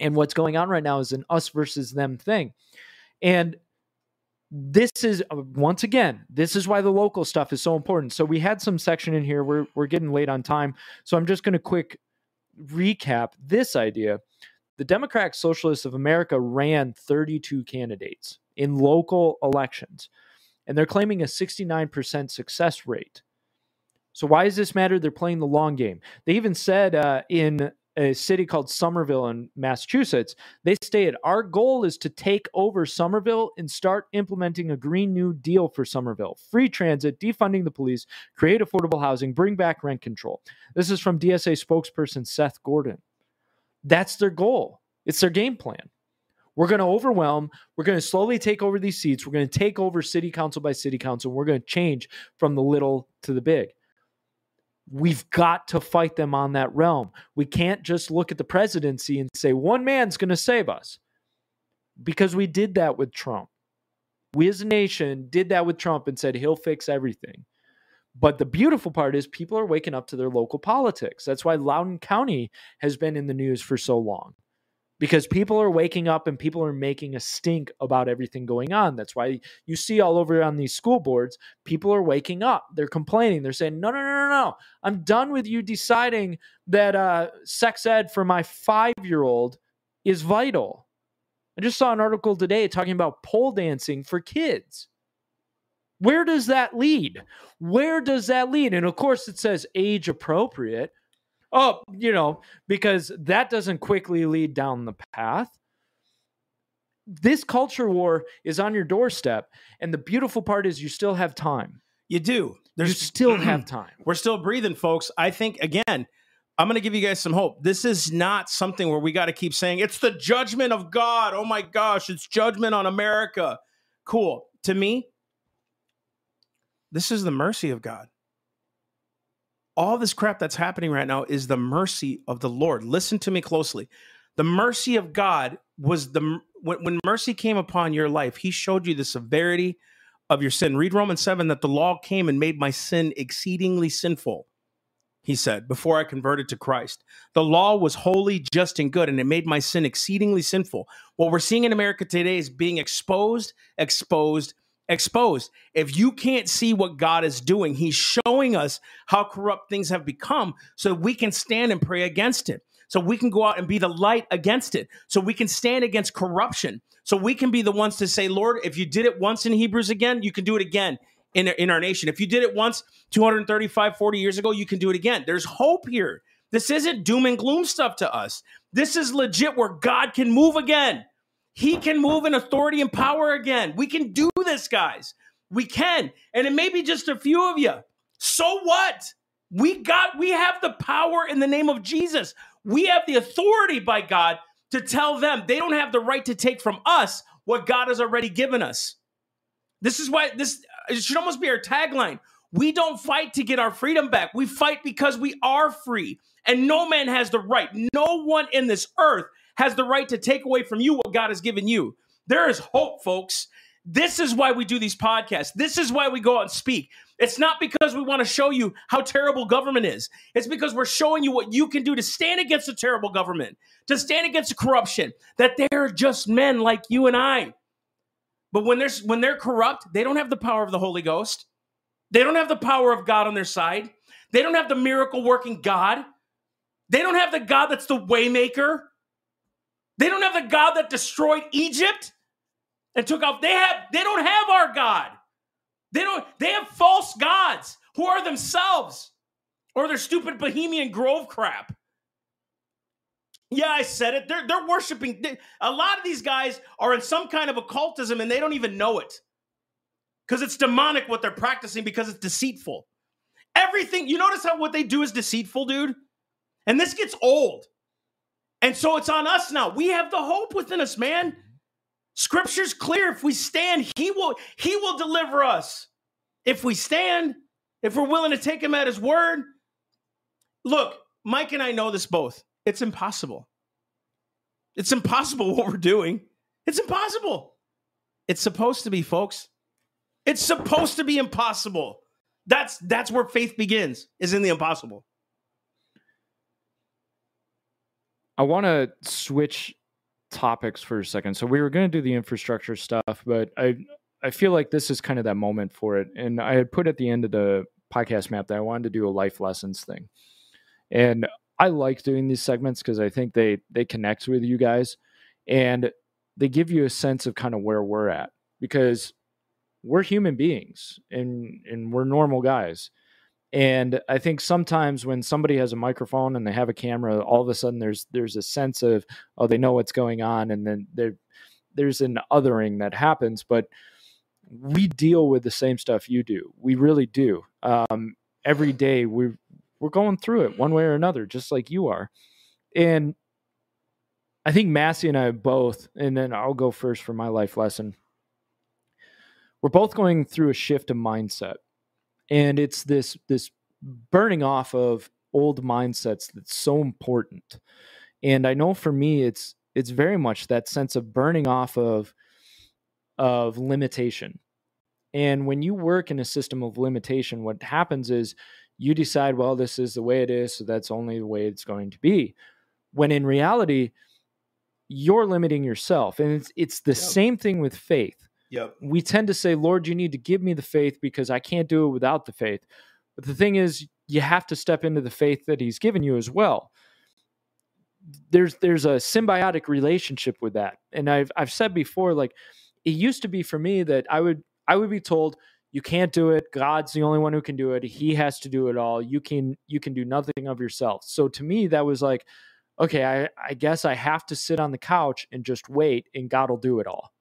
And what's going on right now is an us versus them thing. And this is uh, once again this is why the local stuff is so important. So we had some section in here we're, we're getting late on time so i'm just going to quick recap this idea. The democratic socialists of america ran 32 candidates in local elections and they're claiming a 69% success rate. So why does this matter? They're playing the long game. They even said uh, in a city called Somerville in Massachusetts. They stated, Our goal is to take over Somerville and start implementing a Green New Deal for Somerville. Free transit, defunding the police, create affordable housing, bring back rent control. This is from DSA spokesperson Seth Gordon. That's their goal, it's their game plan. We're going to overwhelm. We're going to slowly take over these seats. We're going to take over city council by city council. We're going to change from the little to the big. We've got to fight them on that realm. We can't just look at the presidency and say one man's going to save us because we did that with Trump. We as a nation did that with Trump and said he'll fix everything. But the beautiful part is people are waking up to their local politics. That's why Loudoun County has been in the news for so long because people are waking up and people are making a stink about everything going on. That's why you see all over on these school boards, people are waking up. They're complaining. They're saying, no, no, no, no, no. I'm done with you deciding that uh, sex ed for my five year old is vital. I just saw an article today talking about pole dancing for kids. Where does that lead? Where does that lead? And of course, it says age appropriate. Oh, you know, because that doesn't quickly lead down the path. This culture war is on your doorstep. And the beautiful part is you still have time. You do. There's you still (clears throat) have time. We're still breathing, folks. I think, again, I'm going to give you guys some hope. This is not something where we got to keep saying it's the judgment of God. Oh my gosh, it's judgment on America. Cool. To me, this is the mercy of God all this crap that's happening right now is the mercy of the Lord. Listen to me closely. The mercy of God was the when, when mercy came upon your life, he showed you the severity of your sin. Read Romans 7 that the law came and made my sin exceedingly sinful. He said, before I converted to Christ. The law was holy, just, and good, and it made my sin exceedingly sinful. What we're seeing in America today is being exposed, exposed, exposed. If you can't see what God is doing, He's showing us how corrupt things have become so we can stand and pray against it. So we can go out and be the light against it. So we can stand against corruption. So we can be the ones to say, Lord, if you did it once in Hebrews again, you can do it again in, in our nation. If you did it once 235, 40 years ago, you can do it again. There's hope here. This isn't doom and gloom stuff to us. This is legit where God can move again. He can move in authority and power again. We can do this, guys. We can. And it may be just a few of you. So what? We got, we have the power in the name of Jesus. We have the authority by God to tell them they don't have the right to take from us what God has already given us. This is why this it should almost be our tagline. We don't fight to get our freedom back. We fight because we are free. And no man has the right, no one in this earth has the right to take away from you what God has given you. There is hope, folks. This is why we do these podcasts. This is why we go out and speak. It's not because we want to show you how terrible government is. It's because we're showing you what you can do to stand against a terrible government, to stand against corruption, that they're just men like you and I. But when they're when they're corrupt, they don't have the power of the Holy Ghost. They don't have the power of God on their side. They don't have the miracle working God. They don't have the God that's the waymaker. They don't have the God that destroyed Egypt and took off. They have they don't have our God. They don't they have false gods who are themselves or their stupid Bohemian Grove crap. Yeah, I said it. They're they're worshiping a lot of these guys are in some kind of occultism and they don't even know it. Cuz it's demonic what they're practicing because it's deceitful. Everything, you notice how what they do is deceitful, dude? And this gets old. And so it's on us now. We have the hope within us, man. Scripture's clear. If we stand, he will he will deliver us. If we stand, if we're willing to take him at his word. Look, Mike and I know this both. It's impossible. It's impossible (laughs) what we're doing. It's impossible. It's supposed to be, folks. It's supposed to be impossible. That's that's where faith begins, is in the impossible. I want to switch topics for a second. So we were going to do the infrastructure stuff, but I I feel like this is kind of that moment for it. And I had put at the end of the podcast map that I wanted to do a life lessons thing. And I like doing these segments because I think they they connect with you guys and they give you a sense of kind of where we're at because we're human beings and and we're normal guys And I think sometimes when somebody has a microphone and they have a camera, all of a sudden there's there's a sense of oh they know what's going on, and then there there's an othering that happens. But we deal with the same stuff you do. We really do. Um, every day we're we're going through it one way or another, just like you are. And I think Massey and I both, and then I'll go first for my life lesson. We're both going through a shift of mindset. And it's this this burning off of old mindsets that's so important. And I know for me it's it's very much that sense of burning off of of limitation. And when you work in a system of limitation, what happens is you decide, well, this is the way it is, so that's only the way it's going to be. When in reality, you're limiting yourself. And it's it's the yep. same thing with faith. Yep. We tend to say, Lord, you need to give me the faith because I can't do it without the faith. But the thing is, you have to step into the faith that He's given you as well. There's there's a symbiotic relationship with that. And I've I've said before, like it used to be for me that I would I would be told, you can't do it god's the only one who can do it he has to do it all you can you can do nothing of yourself so to me that was like okay i i guess i have to sit on the couch and just wait and god will do it all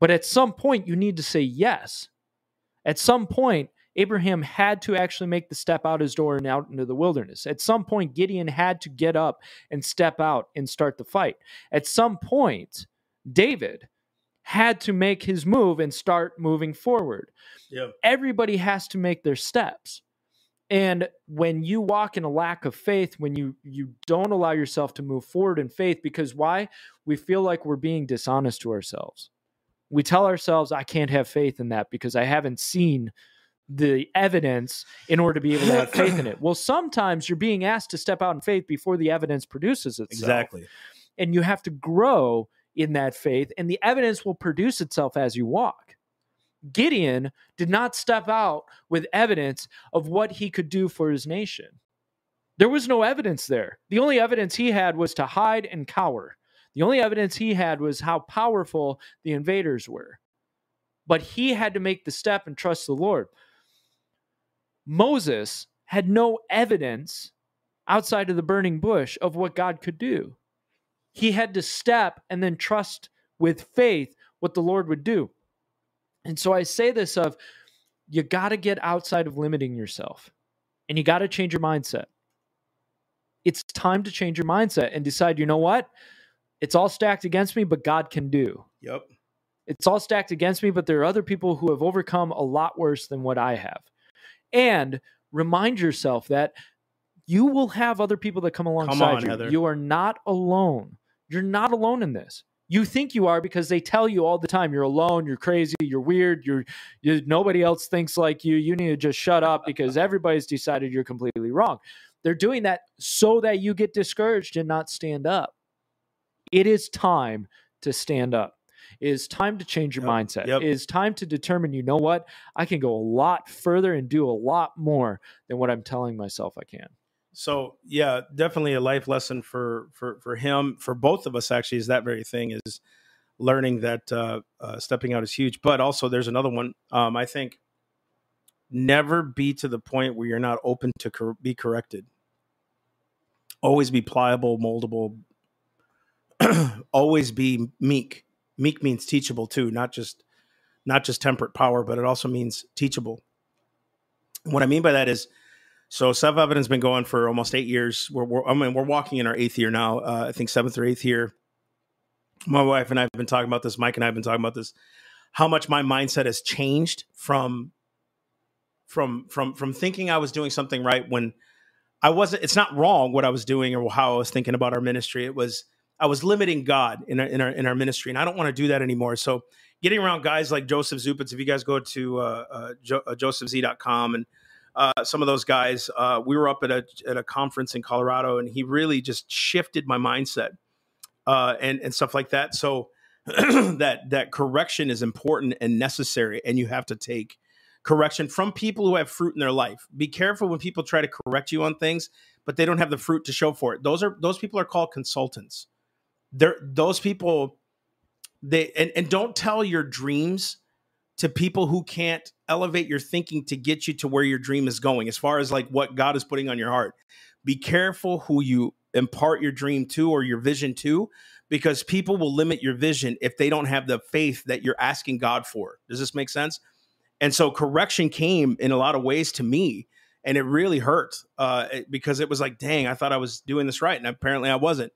but at some point you need to say yes at some point abraham had to actually make the step out his door and out into the wilderness at some point gideon had to get up and step out and start the fight at some point david had to make his move and start moving forward. Yep. Everybody has to make their steps. And when you walk in a lack of faith, when you you don't allow yourself to move forward in faith because why? We feel like we're being dishonest to ourselves. We tell ourselves I can't have faith in that because I haven't seen the evidence in order to be able to have faith in it. (laughs) Well, sometimes you're being asked to step out in faith before the evidence produces itself. Exactly. And you have to grow in that faith, and the evidence will produce itself as you walk. Gideon did not step out with evidence of what he could do for his nation. There was no evidence there. The only evidence he had was to hide and cower. The only evidence he had was how powerful the invaders were. But he had to make the step and trust the Lord. Moses had no evidence outside of the burning bush of what God could do he had to step and then trust with faith what the Lord would do. And so I say this of you got to get outside of limiting yourself and you got to change your mindset. It's time to change your mindset and decide, you know what? It's all stacked against me, but God can do. Yep. It's all stacked against me, but there are other people who have overcome a lot worse than what I have. And remind yourself that you will have other people that come alongside come on, you. Heather. You are not alone. You're not alone in this. You think you are because they tell you all the time you're alone, you're crazy, you're weird, you're you, nobody else thinks like you. You need to just shut up because everybody's decided you're completely wrong. They're doing that so that you get discouraged and not stand up. It is time to stand up. It is time to change your yep, mindset. Yep. It is time to determine, you know what? I can go a lot further and do a lot more than what I'm telling myself I can. So yeah, definitely a life lesson for for for him, for both of us. Actually, is that very thing is learning that uh, uh, stepping out is huge. But also, there's another one. Um, I think never be to the point where you're not open to cor- be corrected. Always be pliable, moldable. (clears throat) always be meek. Meek means teachable too, not just not just temperate power, but it also means teachable. what I mean by that is so Self Evident's been going for almost eight years. We're, we're, I mean we're walking in our eighth year now. Uh, I think seventh or eighth year. My wife and I have been talking about this. Mike and I have been talking about this. How much my mindset has changed from from from from thinking I was doing something right when I wasn't. It's not wrong what I was doing or how I was thinking about our ministry. It was I was limiting God in our in our in our ministry, and I don't want to do that anymore. So getting around guys like Joseph Zupitz, if you guys go to uh, uh, jo- uh, josephz.com and uh, some of those guys. Uh, we were up at a at a conference in Colorado, and he really just shifted my mindset uh, and and stuff like that. So (clears throat) that that correction is important and necessary, and you have to take correction from people who have fruit in their life. Be careful when people try to correct you on things, but they don't have the fruit to show for it. Those are those people are called consultants. They're those people. They and, and don't tell your dreams to people who can't elevate your thinking to get you to where your dream is going, as far as like what God is putting on your heart. Be careful who you impart your dream to or your vision to, because people will limit your vision if they don't have the faith that you're asking God for. Does this make sense? And so correction came in a lot of ways to me, and it really hurt uh, because it was like, dang, I thought I was doing this right, and apparently I wasn't.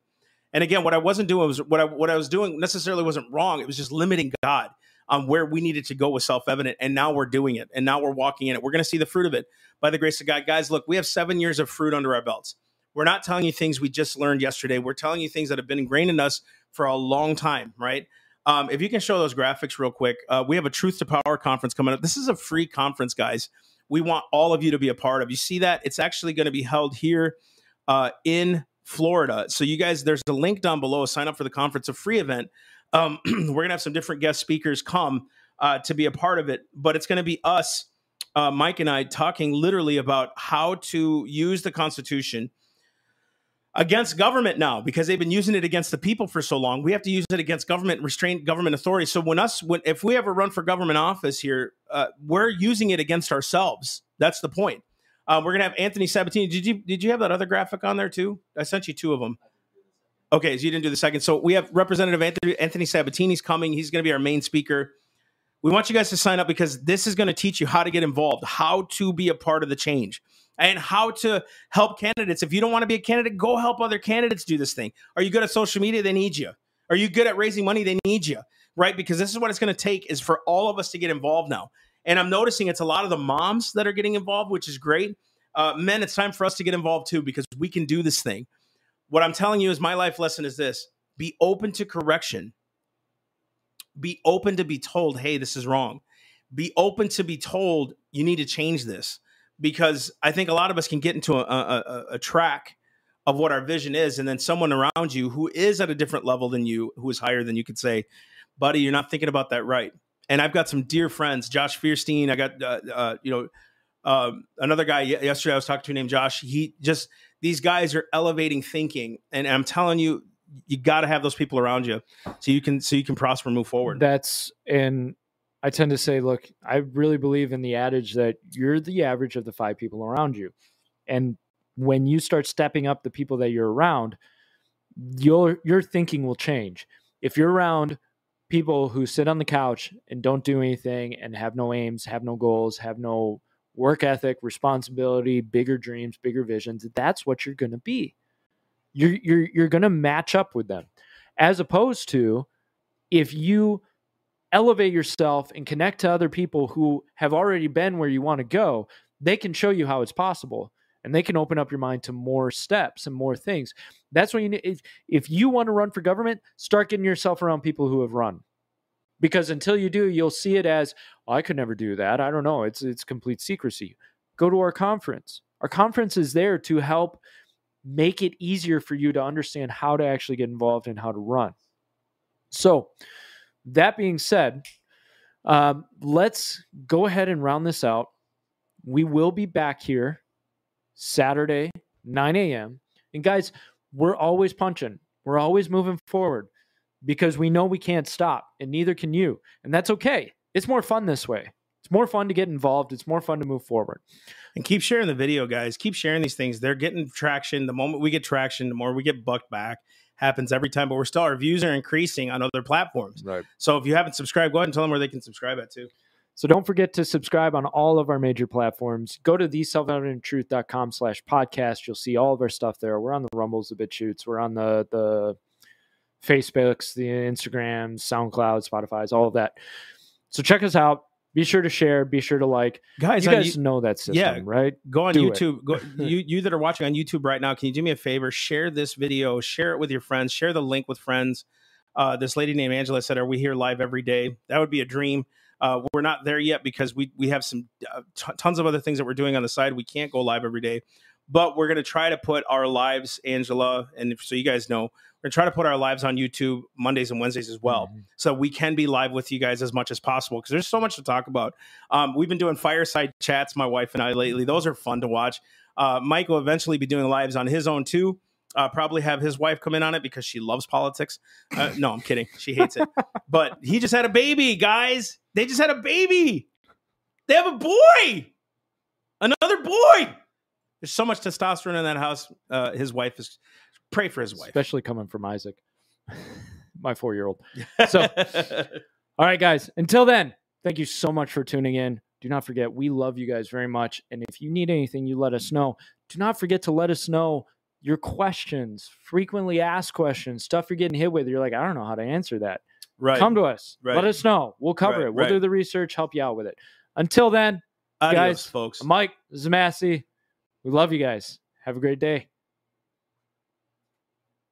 And again, what I wasn't doing was what I what I was doing necessarily wasn't wrong. It was just limiting God on where we needed to go was self evident. And now we're doing it. And now we're walking in it. We're going to see the fruit of it by the grace of God. Guys, look, we have seven years of fruit under our belts. We're not telling you things we just learned yesterday. We're telling you things that have been ingrained in us for a long time, right? Um, if you can show those graphics real quick, uh, we have a Truth to Power conference coming up. This is a free conference, guys. We want all of you to be a part of. You see that? It's actually going to be held here uh, in Florida. So, you guys, there's a link down below. Sign up for the conference, a free event. Um, (clears throat) we're to have some different guest speakers come uh, to be a part of it, but it's to be us, uh, Mike and I, talking literally about how to use the Constitution against government now because they've been using it against the people for so long. We have to use it against government, restrain government authority. So when us, when if we ever run for government office here, uh, we're using it against ourselves. That's the point. Uh, we're gonna have Anthony Sabatini. Did you did you have that other graphic on there too? I sent you two of them. Okay, so you didn't do the second. So we have Representative Anthony, Anthony Sabatini's coming. He's going to be our main speaker. We want you guys to sign up because this is going to teach you how to get involved, how to be a part of the change, and how to help candidates. If you don't want to be a candidate, go help other candidates do this thing. Are you good at social media? They need you. Are you good at raising money? They need you, right? Because this is what it's going to take is for all of us to get involved now. And I'm noticing it's a lot of the moms that are getting involved, which is great. Uh, men, it's time for us to get involved too because we can do this thing. What I'm telling you is my life lesson is this be open to correction. Be open to be told, hey, this is wrong. Be open to be told you need to change this because I think a lot of us can get into a, a, a track of what our vision is. And then someone around you who is at a different level than you, who is higher than you, could say, buddy, you're not thinking about that right. And I've got some dear friends, Josh Fierstein. I got, uh, uh, you know, uh, another guy yesterday I was talking to named Josh. He just these guys are elevating thinking, and I'm telling you, you got to have those people around you so you can so you can prosper, and move forward. That's and I tend to say, look, I really believe in the adage that you're the average of the five people around you, and when you start stepping up the people that you're around, your your thinking will change. If you're around people who sit on the couch and don't do anything and have no aims, have no goals, have no work ethic, responsibility, bigger dreams, bigger visions, that's what you're going to be. You're you're you're going to match up with them. As opposed to if you elevate yourself and connect to other people who have already been where you want to go, they can show you how it's possible and they can open up your mind to more steps and more things. That's what you need. If, if you want to run for government, start getting yourself around people who have run. Because until you do you'll see it as oh, i could never do that. I don't know. It's it's complete secrecy. Go to our conference. Our conference is there to help make it easier for you to understand how to actually get involved and how to run. So that being said um, let's go ahead and round this out. We will be back here saturday 9 a.m and guys we're always punching we're always moving forward because we know we can't stop and neither can you. And that's okay. It's more fun this way. It's more fun to get involved. It's more fun to move forward. And keep sharing the video, guys. Keep sharing these things. They're getting traction. The moment we get traction, the more we get bucked back. Happens every time, but we're still our views are increasing on other platforms. Right. So if you haven't subscribed, go ahead and tell them where they can subscribe at too. So don't forget to subscribe on all of our major platforms. Go to theselfevidenttruth.com slash podcast. You'll see all of our stuff there. We're on the Rumbles, the BitChutes. We're on the the Facebooks, the Instagrams, SoundCloud, Spotify's, all of that. So check us out. Be sure to share. Be sure to like. Guys, you guys know that system, yeah, right? Go on do YouTube. Go, (laughs) you you that are watching on YouTube right now, can you do me a favor? Share this video. Share it with your friends. Share the link with friends. Uh, this lady named Angela said, "Are we here live every day?" That would be a dream. Uh, we're not there yet because we we have some uh, t- tons of other things that we're doing on the side. We can't go live every day, but we're going to try to put our lives, Angela, and if, so you guys know, we're trying to try to put our lives on YouTube Mondays and Wednesdays as well. Mm-hmm. So we can be live with you guys as much as possible because there's so much to talk about. Um, we've been doing fireside chats, my wife and I lately. Those are fun to watch. Uh, Mike will eventually be doing lives on his own too. Uh, probably have his wife come in on it because she loves politics. Uh, no, I'm kidding. She hates it. (laughs) but he just had a baby, guys. They just had a baby. They have a boy. Another boy. There's so much testosterone in that house. Uh, his wife is pray for his wife. especially coming from Isaac, (laughs) my four year old. (laughs) So- All right, guys. Until then, thank you so much for tuning in. Do not forget, we love you guys very much. And if you need anything, you let us know. Do not forget to let us know your questions, frequently asked questions, stuff you're getting hit with. You're like, I don't know how to answer that. Right. Come to us. Right. Let us know. We'll cover Right, it. We'll do the research, help you out with it. Until then, Adios, guys, folks. Mike, Massey. We love you guys. Have a great day.